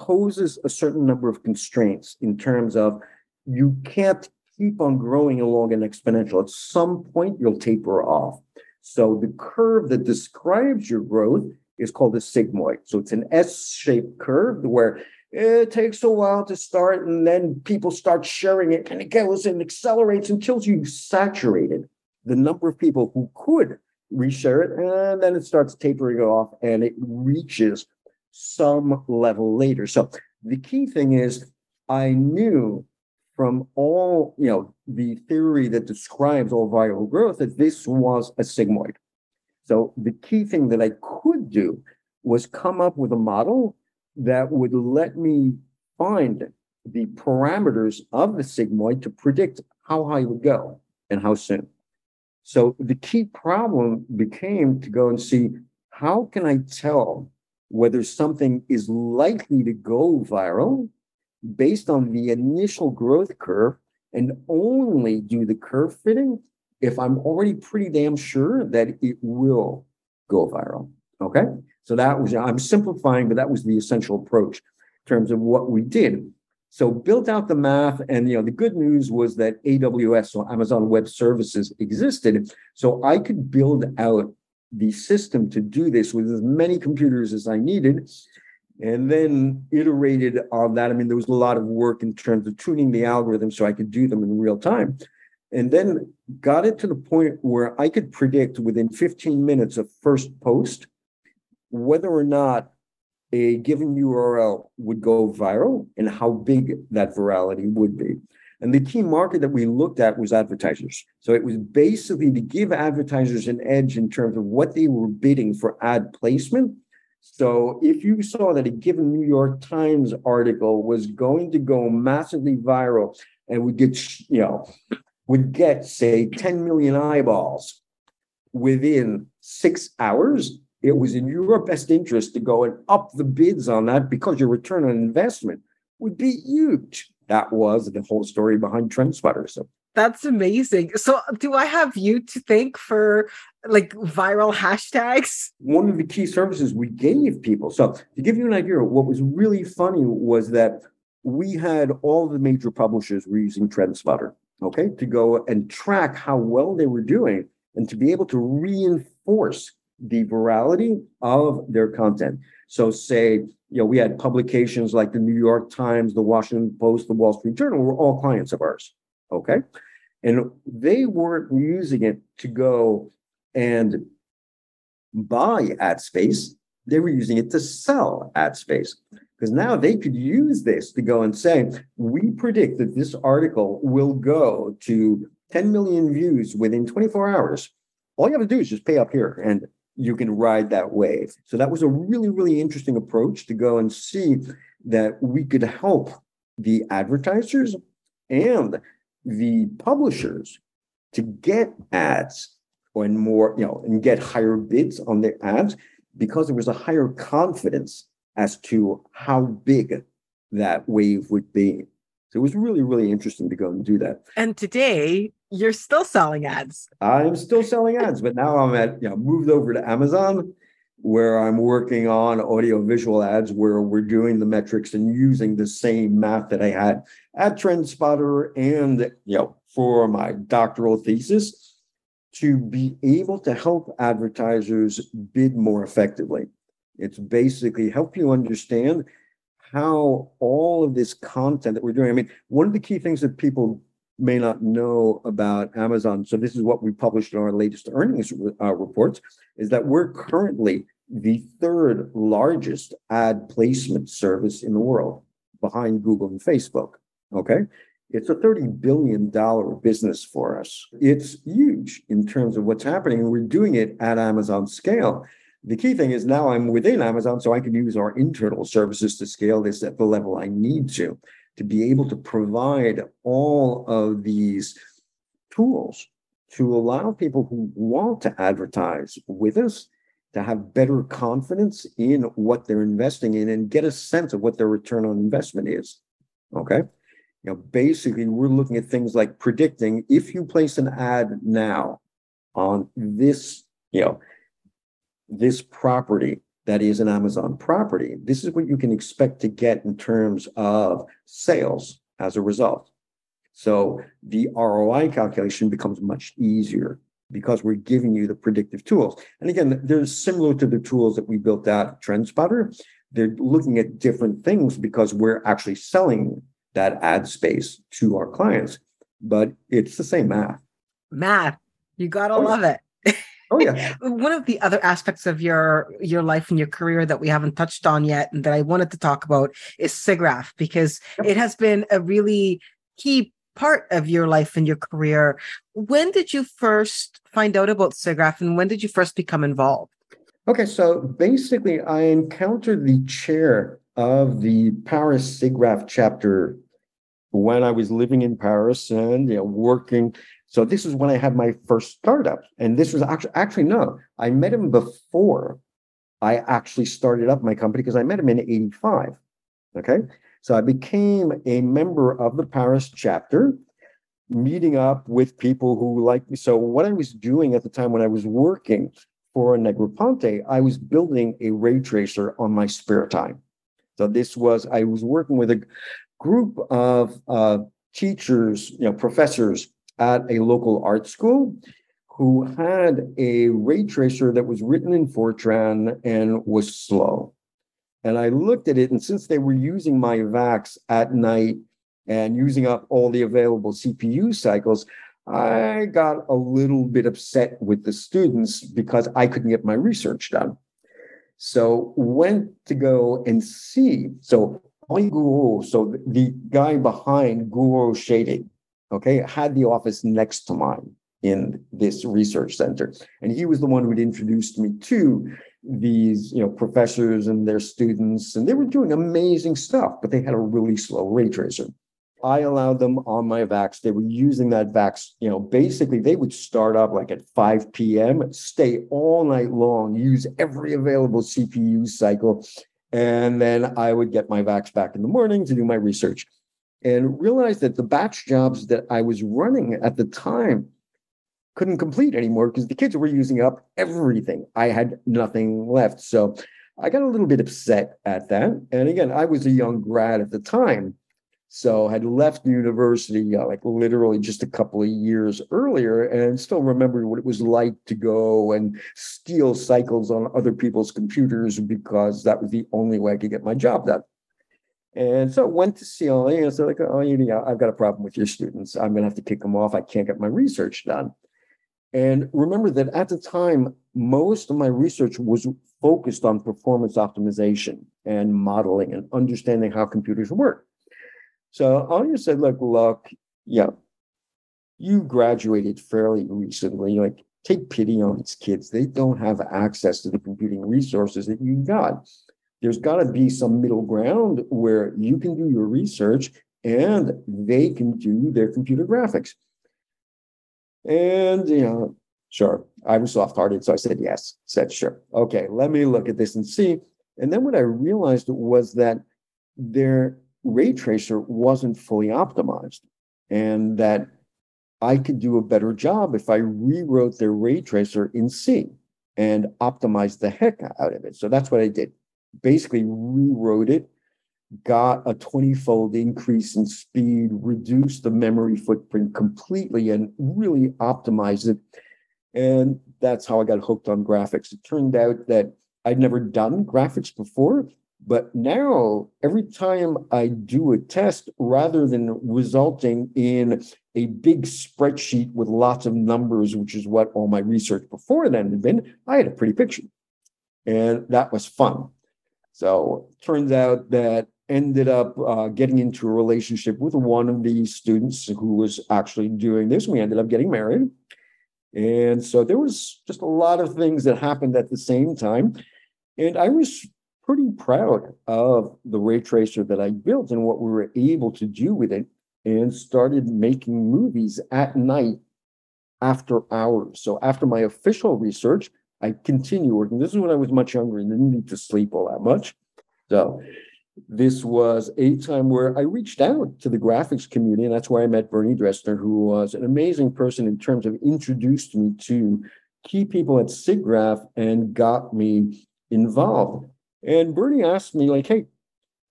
poses a certain number of constraints in terms of you can't keep on growing along an exponential. At some point, you'll taper off. So the curve that describes your growth is called a sigmoid. So it's an S-shaped curve where it takes a while to start, and then people start sharing it, and it goes and accelerates until you saturated the number of people who could reshare it, and then it starts tapering off, and it reaches some level later. So the key thing is, I knew from all, you know, the theory that describes all viral growth that this was a sigmoid. So the key thing that I could do was come up with a model that would let me find the parameters of the sigmoid to predict how high it would go and how soon. So the key problem became to go and see how can I tell whether something is likely to go viral based on the initial growth curve and only do the curve fitting if I'm already pretty damn sure that it will go viral. Okay. So that was, I'm simplifying, but that was the essential approach. In terms of what we did. So built out the math, and you know, the good news was that AWS or Amazon Web Services existed. So I could build out the system to do this with as many computers as I needed. And then iterated on that. I mean, there was a lot of work in terms of tuning the algorithm so I could do them in real time. And then got it to the point where I could predict within 15 minutes of first post whether or not a given URL would go viral and how big that virality would be. And the key market that we looked at was advertisers. So it was basically to give advertisers an edge in terms of what they were bidding for ad placement. So if you saw that a given New York Times article was going to go massively viral and would get, you know, would get, say, 10 million eyeballs within six hours, it was in your best interest to go and up the bids on that because your return on investment would be huge. That was the whole story behind TrendSpottr. So that's amazing. So, do I have you to thank for like viral hashtags? One of the key services we gave people. So, to give you an idea, what was really funny was that we had all the major publishers were using TrendSpottr, okay, to go and track how well they were doing and to be able to reinforce the virality of their content. So, say, you know, we had publications like the New York Times, the Washington Post, the Wall Street Journal were all clients of ours. Okay. And they weren't using it to go and buy ad space. They were using it to sell ad space because now they could use this to go and say, we predict that this article will go to 10 million views within 24 hours. All you have to do is just pay up here and you can ride that wave. So that was a really, really interesting approach to go and see that we could help the advertisers and the publishers to get ads and more, you know, and get higher bids on their ads because there was a higher confidence as to how big that wave would be. So it was really, really interesting to go and do that. And today, you're still selling ads. I'm still selling ads, but now I'm at, you know, moved over to Amazon where I'm working on audio visual ads where we're doing the metrics and using the same math that I had at TrendSpottr and, you know, for my doctoral thesis to be able to help advertisers bid more effectively. It's basically help you understand how all of this content that we're doing. I mean, one of the key things that people may not know about Amazon, so this is what we published in our latest earnings uh, reports, is that we're currently the third largest ad placement service in the world behind Google and Facebook. Okay. It's a $30 billion business for us. It's huge in terms of what's happening, and we're doing it at Amazon scale. The key thing is now I'm within Amazon, so I can use our internal services to scale this at the level I need to to be able to provide all of these tools to allow people who want to advertise with us to have better confidence in what they're investing in and get a sense of what their return on investment is. Okay. You know, basically, we're looking at things like predicting if you place an ad now on this, you know, this property that is an Amazon property, this is what you can expect to get in terms of sales as a result. So the ROI calculation becomes much easier because we're giving you the predictive tools. And again, they're similar to the tools that we built out TrendSpottr. They're looking at different things because we're actually selling that ad space to our clients, but it's the same math. Math. You gotta oh, love it. Oh yeah. One of the other aspects of your your life and your career that we haven't touched on yet and that I wanted to talk about is SIGGRAPH because yep. it has been a really key part of your life and your career. When did you first find out about SIGGRAPH and when did you first become involved? Okay, so basically I encountered the chair of the Paris SIGGRAPH chapter when I was living in Paris and you know, working so this is when I had my first startup. And this was actually, actually, no, I met him before I actually started up my company because I met him in 85. Okay. So I became a member of the Paris chapter, meeting up with people who like me. So what I was doing at the time when I was working for Negroponte, I was building a ray tracer on my spare time. So this was I was working with a group of uh, teachers, you know, professors at a local art school who had a ray tracer that was written in Fortran and was slow. And I looked at it, and since they were using my VAX at night and using up all the available CPU cycles, I got a little bit upset with the students because I couldn't get my research done. So went to go and see. So Gouraud, so the guy behind Gouraud Shading, okay, had the office next to mine in this research center. And he was the one who introduced me to these, you know, professors and their students, and they were doing amazing stuff, but they had a really slow ray tracer. I allowed them on my VAX. They were using that VAX, you know, basically they would start up like at 5 p.m., stay all night long, use every available CPU cycle. And then I would get my VAX back in the morning to do my research and realized that the batch jobs that I was running at the time couldn't complete anymore because the kids were using up everything. I had nothing left. So I got a little bit upset at that. And again, I was a young grad at the time. So had left university uh, like literally just a couple of years earlier and still remembered what it was like to go and steal cycles on other people's computers because that was the only way I could get my job done. And so went to CLA and said, like, oh, you know, I've got a problem with your students. I'm going to have to kick them off. I can't get my research done. And remember that at the time, most of my research was focused on performance optimization and modeling and understanding how computers work. So Anya said, look, look, yeah, you graduated fairly recently. Like, take pity on these kids. They don't have access to the computing resources that you got. There's got to be some middle ground where you can do your research and they can do their computer graphics. And, you know, sure, I was soft hearted. So I said, yes, said, sure. Okay, let me look at this and see. And then what I realized was that their ray tracer wasn't fully optimized and that I could do a better job if I rewrote their ray tracer in C and optimized the heck out of it. So that's what I did. Basically, rewrote it got a 20 fold increase in speed, reduced the memory footprint completely, and really optimized it. And that's how I got hooked on graphics. It turned out that I'd never done graphics before, but now every time I do a test, rather than resulting in a big spreadsheet with lots of numbers, which is what all my research before then had been, I had a pretty picture. And that was fun. So turns out that ended up uh, getting into a relationship with one of the students who was actually doing this. We ended up getting married. And so there was just a lot of things that happened at the same time. And I was pretty proud of the ray tracer that I built and what we were able to do with it and started making movies at night after hours. So after my official research, I continued working. This is when I was much younger and didn't need to sleep all that much. So this was a time where I reached out to the graphics community, and that's where I met Bernie Dresner, who was an amazing person in terms of introduced me to key people at SIGGRAPH and got me involved. And Bernie asked me, like, hey,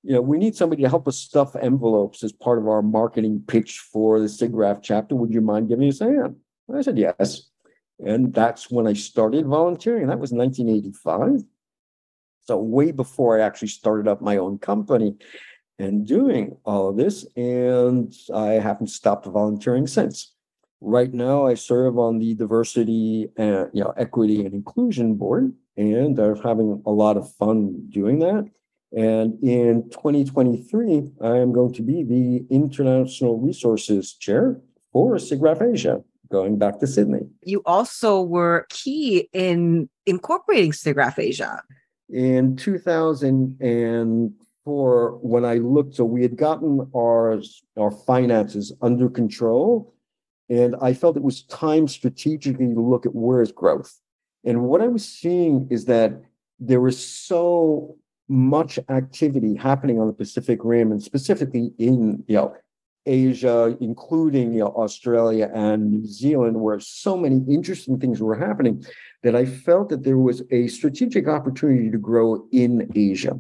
you know, we need somebody to help us stuff envelopes as part of our marketing pitch for the SIGGRAPH chapter. Would you mind giving us a hand? I said, yes. And that's when I started volunteering. That was 1985. So way before I actually started up my own company and doing all of this, and I haven't stopped volunteering since. Right now, I serve on the diversity and you know equity and inclusion board, and I'm having a lot of fun doing that. And in 2023, I am going to be the International Resources Chair for SIGGRAPH Asia, going back to Sydney. You also were key in incorporating SIGGRAPH Asia in 2004 when i looked so we had gotten our our finances under control and i felt it was time strategically to look at where is growth. And what i was seeing is that there was so much activity happening on the pacific rim and specifically in you know asia including you know australia and new zealand where so many interesting things were happening that I felt that there was a strategic opportunity to grow in Asia.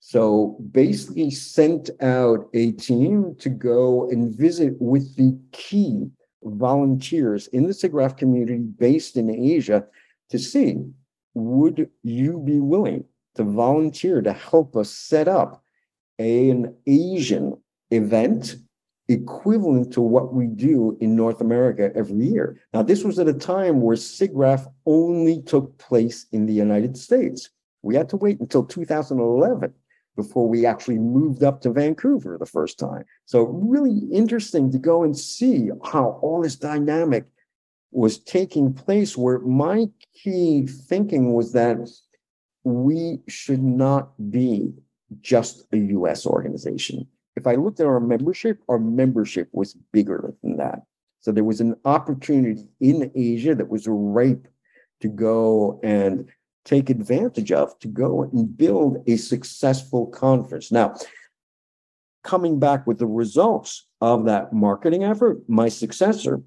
So basically sent out a team to go and visit with the key volunteers in the SIGGRAPH community based in Asia to see would you be willing to volunteer to help us set up an Asian event equivalent to what we do in North America every year. Now, this was at a time where SIGGRAPH only took place in the United States. We had to wait until 2011 before we actually moved up to Vancouver the first time. So, really interesting to go and see how all this dynamic was taking place. Where my key thinking was that we should not be just a US organization. If I looked at our membership, our membership was bigger than that. So there was an opportunity in Asia that was ripe to go and take advantage of to go and build a successful conference. Now, coming back with the results of that marketing effort, my successor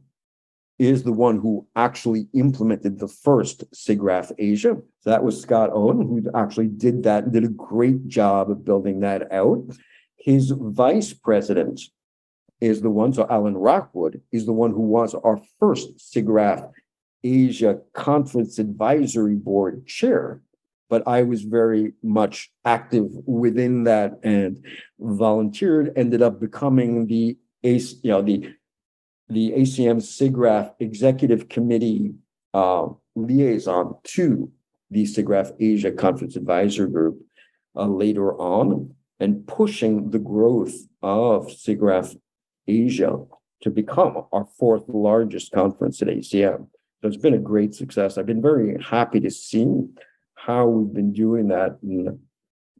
is the one who actually implemented the first SIGGRAPH Asia. So that was Scott Owen, who actually did that and did a great job of building that out. His vice president is the one, so Alyn Rockwood is the one who was our first SIGGRAPH Asia Conference Advisory Board chair. But I was very much active within that and volunteered, ended up becoming the you know, the the ACM SIGGRAPH Executive Committee uh, liaison to the SIGGRAPH Asia Conference Advisor Group uh, later on and pushing the growth of SIGGRAPH Asia to become our fourth largest conference at ACM. So it's been a great success. I've been very happy to see how we've been doing that. And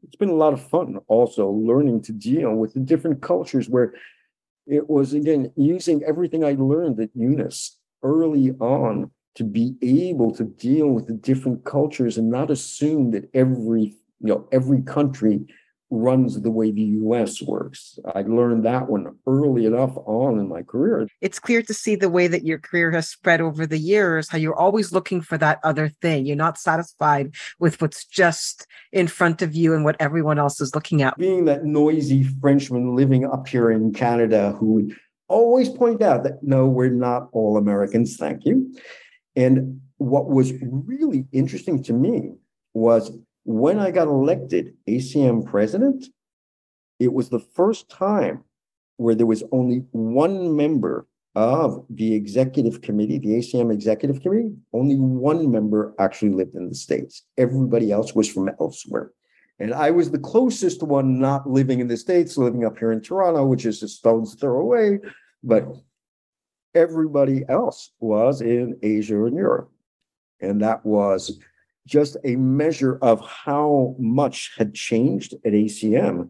it's been a lot of fun also learning to deal with the different cultures where it was again using everything I learned at UNIS early on to be able to deal with the different cultures and not assume that every you know every country runs the way the US works. I learned that one early enough on in my career. It's clear to see the way that your career has spread over the years, how you're always looking for that other thing. You're not satisfied with what's just in front of you and what everyone else is looking at. Being that noisy Frenchman living up here in Canada who would always point out that no, we're not all Americans, thank you. And what was really interesting to me was when I got elected ACM president, it was the first time where there was only one member of the executive committee, the ACM executive committee, only one member actually lived in the States. Everybody else was from elsewhere. And I was the closest one not living in the States, living up here in Toronto, which is a stone's throw away. But everybody else was in Asia and Europe. And that was just a measure of how much had changed at ACM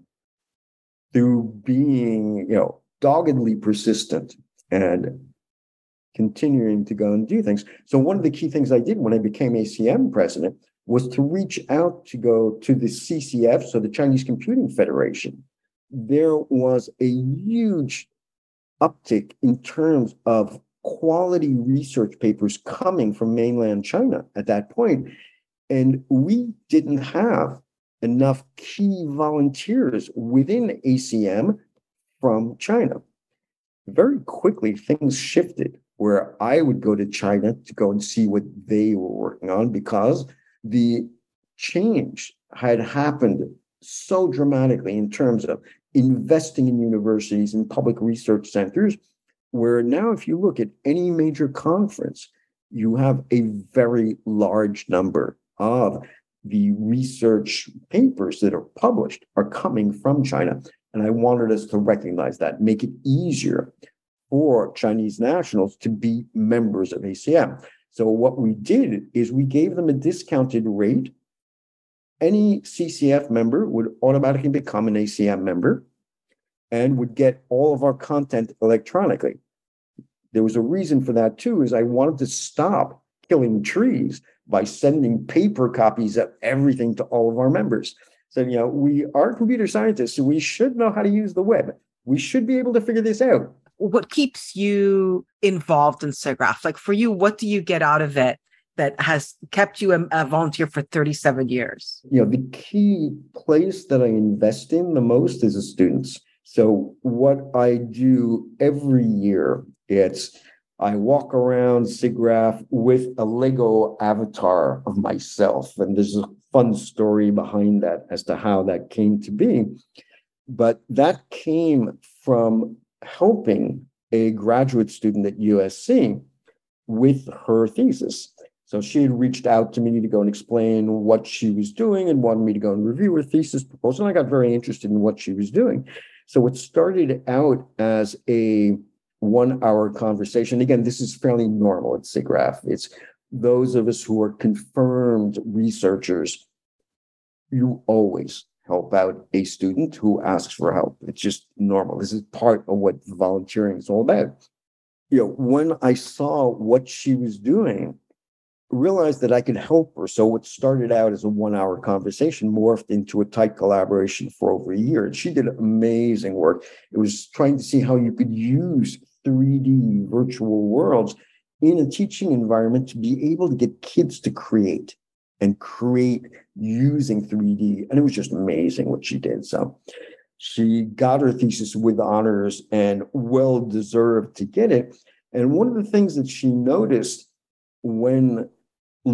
through being, you know, doggedly persistent and continuing to go and do things. So one of the key things I did when I became ACM president was to reach out to go to the CCF, so the Chinese Computing Federation. There was a huge uptick in terms of quality research papers coming from mainland China at that point. And we didn't have enough key volunteers within ACM from China. Very quickly, things shifted where I would go to China to go and see what they were working on because the change had happened so dramatically in terms of investing in universities and public research centers, where now, if you look at any major conference, you have a very large number of the research papers that are published are coming from China. And I wanted us to recognize that, make it easier for Chinese nationals to be members of ACM. So what we did is we gave them a discounted rate. Any CCF member would automatically become an ACM member and would get all of our content electronically. There was a reason for that too, is I wanted to stop killing trees by sending paper copies of everything to all of our members. So, you know, we are computer scientists, so we should know how to use the web. We should be able to figure this out. What keeps you involved in SIGGRAPH? Like for you, what do you get out of it that has kept you a, a volunteer for 37 years? You know, the key place that I invest in the most is the students. So what I do every year, it's I walk around SIGGRAPH with a Lego avatar of myself. And there's a fun story behind that as to how that came to be. But that came from helping a graduate student at USC with her thesis. So she had reached out to me to go and explain what she was doing and wanted me to go and review her thesis proposal. And I got very interested in what she was doing. So it started out as a one hour conversation. Again, this is fairly normal at SIGGRAPH. It's those of us who are confirmed researchers. You always help out a student who asks for help. It's just normal. This is part of what volunteering is all about. You know, when I saw what she was doing, realized that I could help her. So what started out as a one-hour conversation morphed into a tight collaboration for over a year. And she did amazing work. It was trying to see how you could use 3D virtual worlds in a teaching environment to be able to get kids to create and create using 3D. And it was just amazing what she did. So she got her thesis with honors and well deserved to get it. And one of the things that she noticed when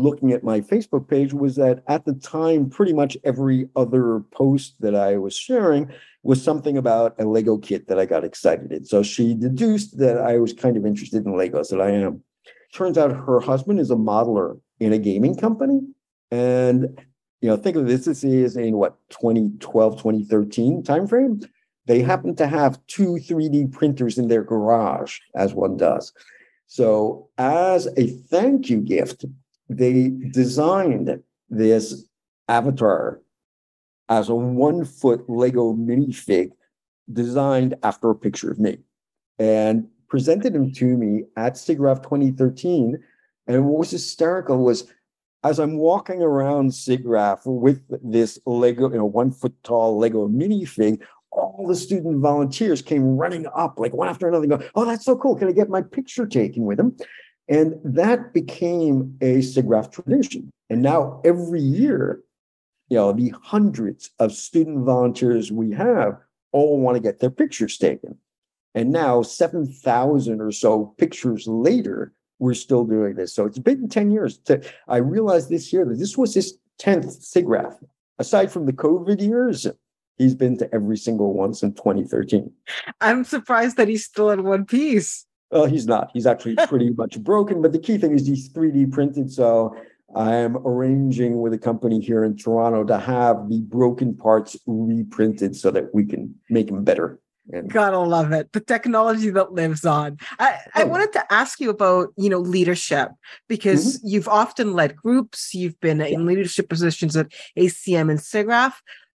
looking at my Facebook page was that at the time, pretty much every other post that I was sharing was something about a Lego kit that I got excited in. So she deduced that I was kind of interested in Legos, that I am. Turns out her husband is a modeler in a gaming company. And you know, think of this, this is in what 2012, 2013 timeframe. They happen to have two 3D printers in their garage, as one does. So, as a thank you gift, they designed this avatar as a one foot Lego minifig designed after a picture of me and presented him to me at SIGGRAPH 2013. And what was hysterical was as I'm walking around SIGGRAPH with this Lego, you know, one foot tall Lego minifig, all the student volunteers came running up like one after another, go, Oh, that's so cool. Can I get my picture taken with him? And that became a SIGGRAPH tradition. And now every year, you know, the hundreds of student volunteers we have all want to get their pictures taken. And now, 7,000 or so pictures later, we're still doing this. So it's been 10 years. To, I realized this year that this was his 10th SIGGRAPH. Aside from the COVID years, he's been to every single one since 2013. I'm surprised that he's still in one piece. Well, he's not. He's actually pretty much broken. But the key thing is he's 3D printed. So I'm arranging with a company here in Toronto to have the broken parts reprinted so that we can make them better. And Gotta love it. The technology that lives on. I, oh. I wanted to ask you about, you know, leadership because mm-hmm. you've often led groups, you've been yeah. in leadership positions at ACM and SIGGRAPH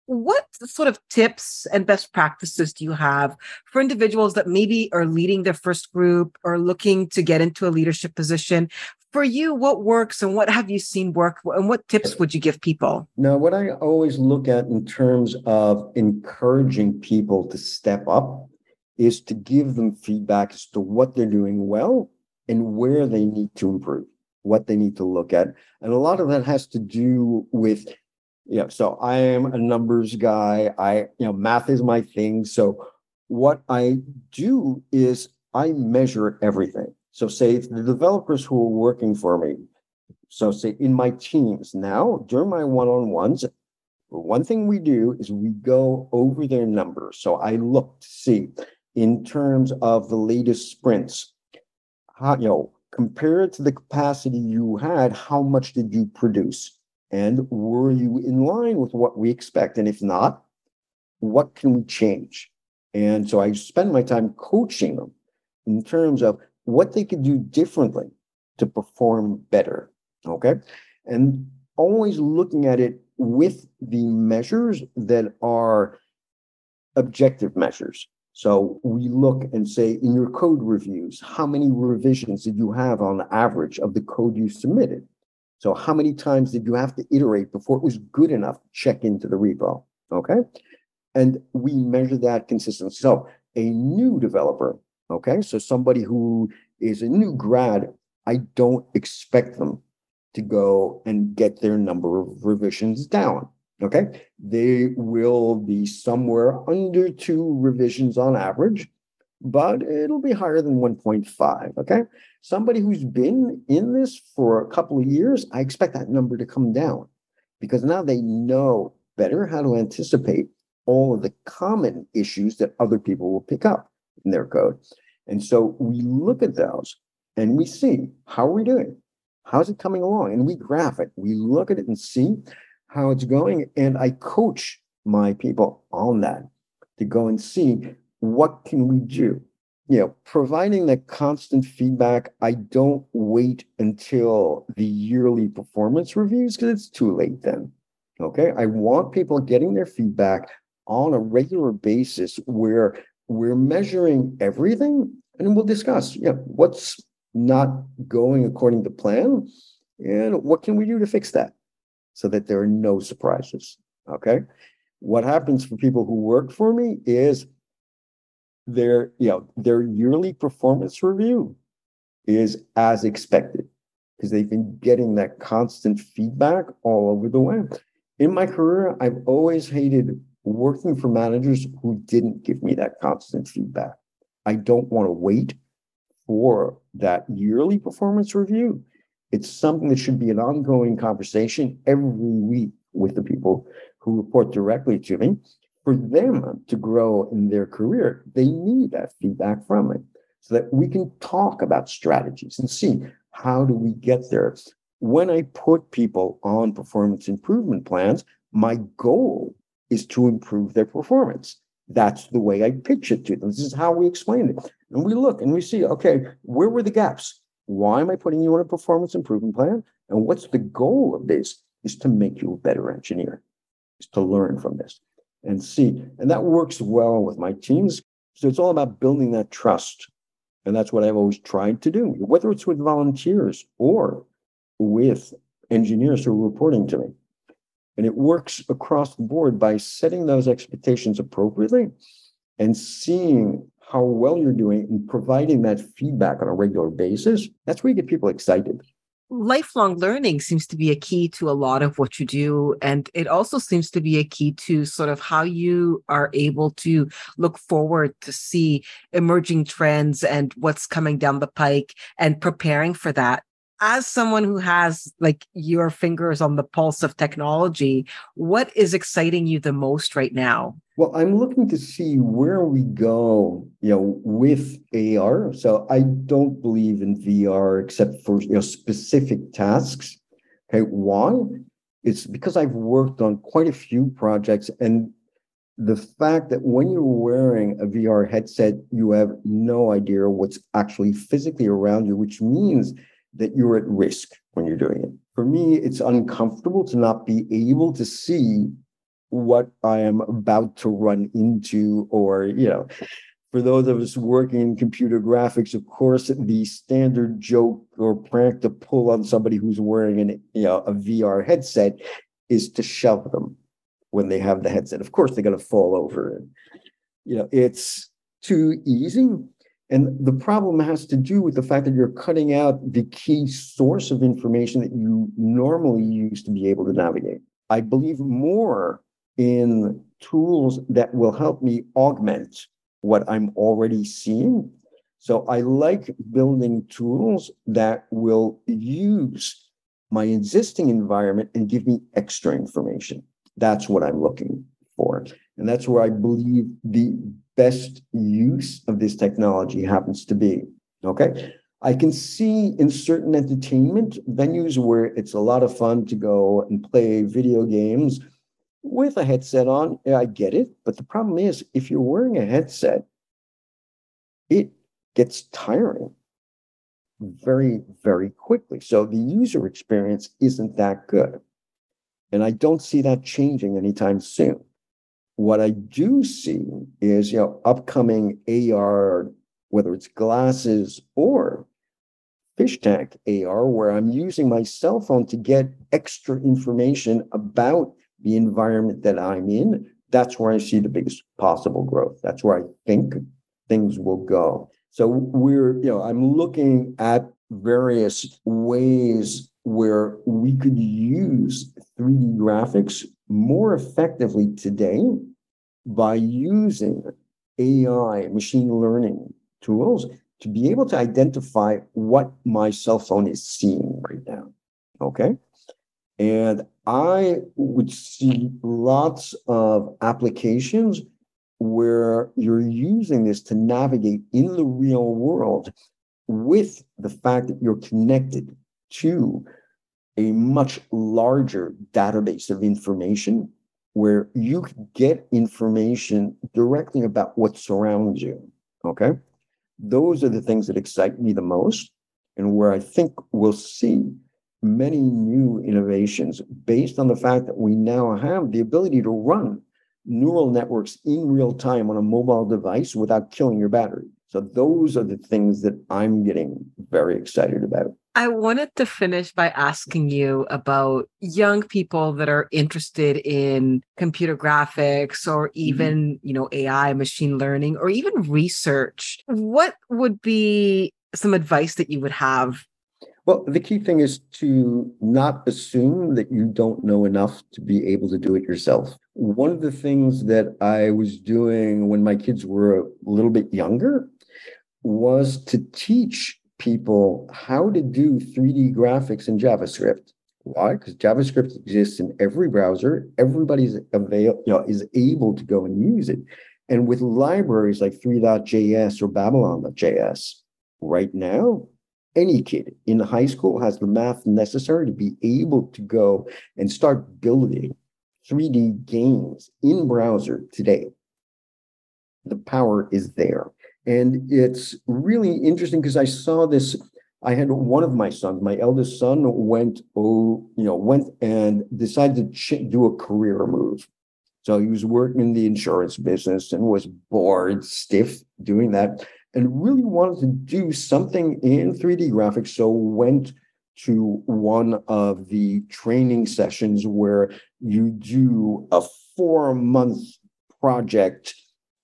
what sort of tips and best practices do you have for individuals that maybe are leading their first group or looking to get into a leadership position? For you what works and what have you seen work and what tips would you give people? Now what i always look at in terms of encouraging people to step up is to give them feedback as to what they're doing well and where they need to improve what they need to look at. And a lot of that has to do with yeah so i am a numbers guy. I you know math is my thing. So what i do is i measure everything. So say the developers who are working for me. So say in my teams now during my one-on-ones one thing we do is we go over their numbers. So i look to see in terms of the latest sprints how you know compared to the capacity you had how much did you produce and were you in line with what we expect? And if not, what can we change? And so I spend my time coaching them in terms of what they could do differently to perform better. Okay. And always looking at it with the measures that are objective measures. So we look and say in your code reviews, how many revisions did you have on average of the code you submitted? So how many times did you have to iterate before it was good enough to check into the repo? Okay. And we measure that consistently. So a new developer, okay, so somebody who is a new grad, I don't expect them to go and get their number of revisions down. Okay. They will be somewhere under two revisions on average, but it'll be higher than 1.5. Okay. Somebody who's been in this for a couple of years, I expect that number to come down because now they know better how to anticipate all of the common issues that other people will pick up in their code. And so we look at those and we see how are we doing? How's it coming along? And we graph it. We look at it and see how it's going. And I coach my people on that to go and see what can we do. You know, providing that constant feedback, I don't wait until the yearly performance reviews because it's too late then. Okay. I want people getting their feedback on a regular basis where we're measuring everything and we'll discuss yeah what's not going according to plan and what can we do to fix that so that there are no surprises okay what happens for people who work for me is their you know their yearly performance review is as expected because they've been getting that constant feedback all over the way in my career i've always hated working for managers who didn't give me that constant feedback. I don't want to wait for that yearly performance review. It's something that should be an ongoing conversation every week with the people who report directly to me. For them to grow in their career, they need that feedback from it so that we can talk about strategies and see how do we get there. When I put people on performance improvement plans, my goal is to improve their performance. That's the way I pitch it to them. This is how we explain it. And we look and we see, okay, where were the gaps? Why am I putting you on a performance improvement plan? And what's the goal of this? Is to make you a better engineer, is to learn from this and see. And that works well with my teams. So it's all about building that trust. And that's what I've always tried to do, whether it's with volunteers or with engineers who are reporting to me. And it works across the board by setting those expectations appropriately and seeing how well you're doing and providing that feedback on a regular basis. That's where you get people excited. Lifelong learning seems to be a key to a lot of what you do. And it also seems to be a key to sort of how you are able to look forward to see emerging trends and what's coming down the pike and preparing for that as someone who has like your fingers on the pulse of technology, what is exciting you the most right now? Well, I'm looking to see where we go, you know, with AR. So I don't believe in VR except for you know specific tasks. Okay, why? It's because I've worked on quite a few projects and the fact that when you're wearing a VR headset, you have no idea what's actually physically around you, which means that you're at risk when you're doing it. For me, it's uncomfortable to not be able to see what I am about to run into, or, you know, for those of us working in computer graphics, of course, the standard joke or prank to pull on somebody who's wearing an, you know, a VR headset is to shove them when they have the headset. Of course, they're going to fall over. You know, it's too easy. And the problem has to do with the fact that you're cutting out the key source of information that you normally use to be able to navigate. I believe more in tools that will help me augment what I'm already seeing. So I like building tools that will use my existing environment and give me extra information. That's what I'm looking for. And that's where I believe the best use of this technology happens to be. Okay. I can see in certain entertainment venues where it's a lot of fun to go and play video games with a headset on. I get it. But the problem is, if you're wearing a headset, it gets tiring very, very quickly. So the user experience isn't that good. And I don't see that changing anytime soon. What I do see is, you know, upcoming AR, whether it's glasses or fish tank AR, where I'm using my cell phone to get extra information about the environment that I'm in. That's where I see the biggest possible growth. That's where I think things will go. So we're, you know, I'm looking at various ways where we could use 3D graphics more effectively today by using AI, machine learning tools to be able to identify what my cell phone is seeing right now. Okay. And I would see lots of applications where you're using this to navigate in the real world with the fact that you're connected to a much larger database of information where you get information directly about what surrounds you. Okay. Those are the things that excite me the most, and where I think we'll see many new innovations based on the fact that we now have the ability to run neural networks in real time on a mobile device without killing your battery. So those are the things that I'm getting very excited about. I wanted to finish by asking you about young people that are interested in computer graphics or mm-hmm. even, mm-hmm. you know, AI, machine learning, or even research. What would be some advice that you would have well, the key thing is to not assume that you don't know enough to be able to do it yourself. One of the things that I was doing when my kids were a little bit younger was to teach people how to do 3D graphics in JavaScript. Why? Because JavaScript exists in every browser. Everybody's avail- you know, is able to go and use it. And with libraries like three.js or Babylon.js, right now, any kid in high school has the math necessary to be able to go and start building 3D games in browser today. The power is there. And it's really interesting because I saw this. I had one of my sons, my eldest son, went, oh, you know, went and decided to do a career move. So he was working in the insurance business and was bored, stiff doing that and really wanted to do something in 3D graphics. So went to one of the training sessions where you do a four month project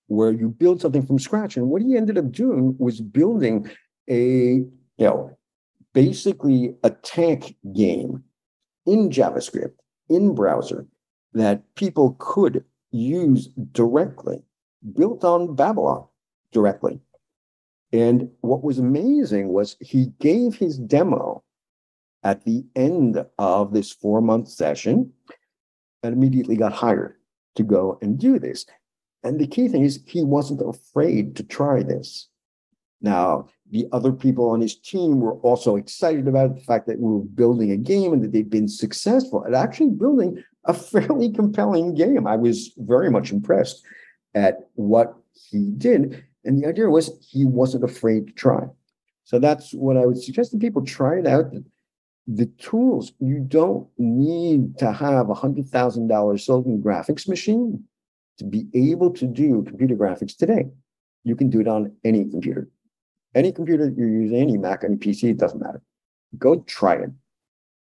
where you build something from scratch. And what he ended up doing was building a, you know, basically a tank game in JavaScript, in browser, that people could use directly, built on Babylon directly. And what was amazing was he gave his demo at the end of this four month session and immediately got hired to go and do this. And the key thing is, he wasn't afraid to try this. Now, the other people on his team were also excited about the fact that we were building a game and that they'd been successful at actually building a fairly compelling game. I was very much impressed at what he did. And the idea was he wasn't afraid to try. So that's what I would suggest to people try it out. The tools, you don't need to have a $100,000 silicon graphics machine to be able to do computer graphics today. You can do it on any computer. Any computer you're using, any Mac, any PC, it doesn't matter. Go try it.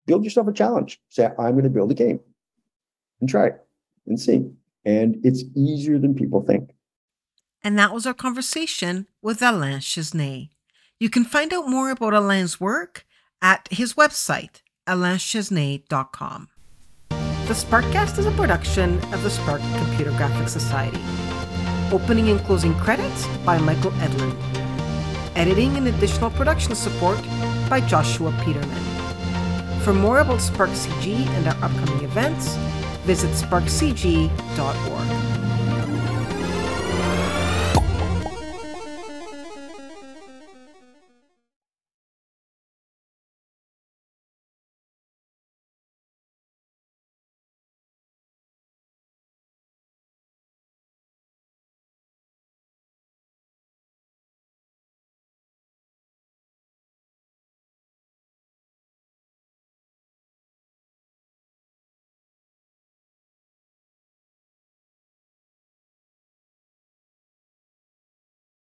Build yourself a challenge. Say, I'm going to build a game and try it and see. And it's easier than people think. And that was our conversation with Alain Chesnais. You can find out more about Alain's work at his website, alainchesnais.com. The Sparkcast is a production of the Spark Computer Graphics Society. Opening and closing credits by Michael Edlund. Editing and additional production support by Joshua Peterman. For more about Spark CG and our upcoming events, visit sparkcg.org.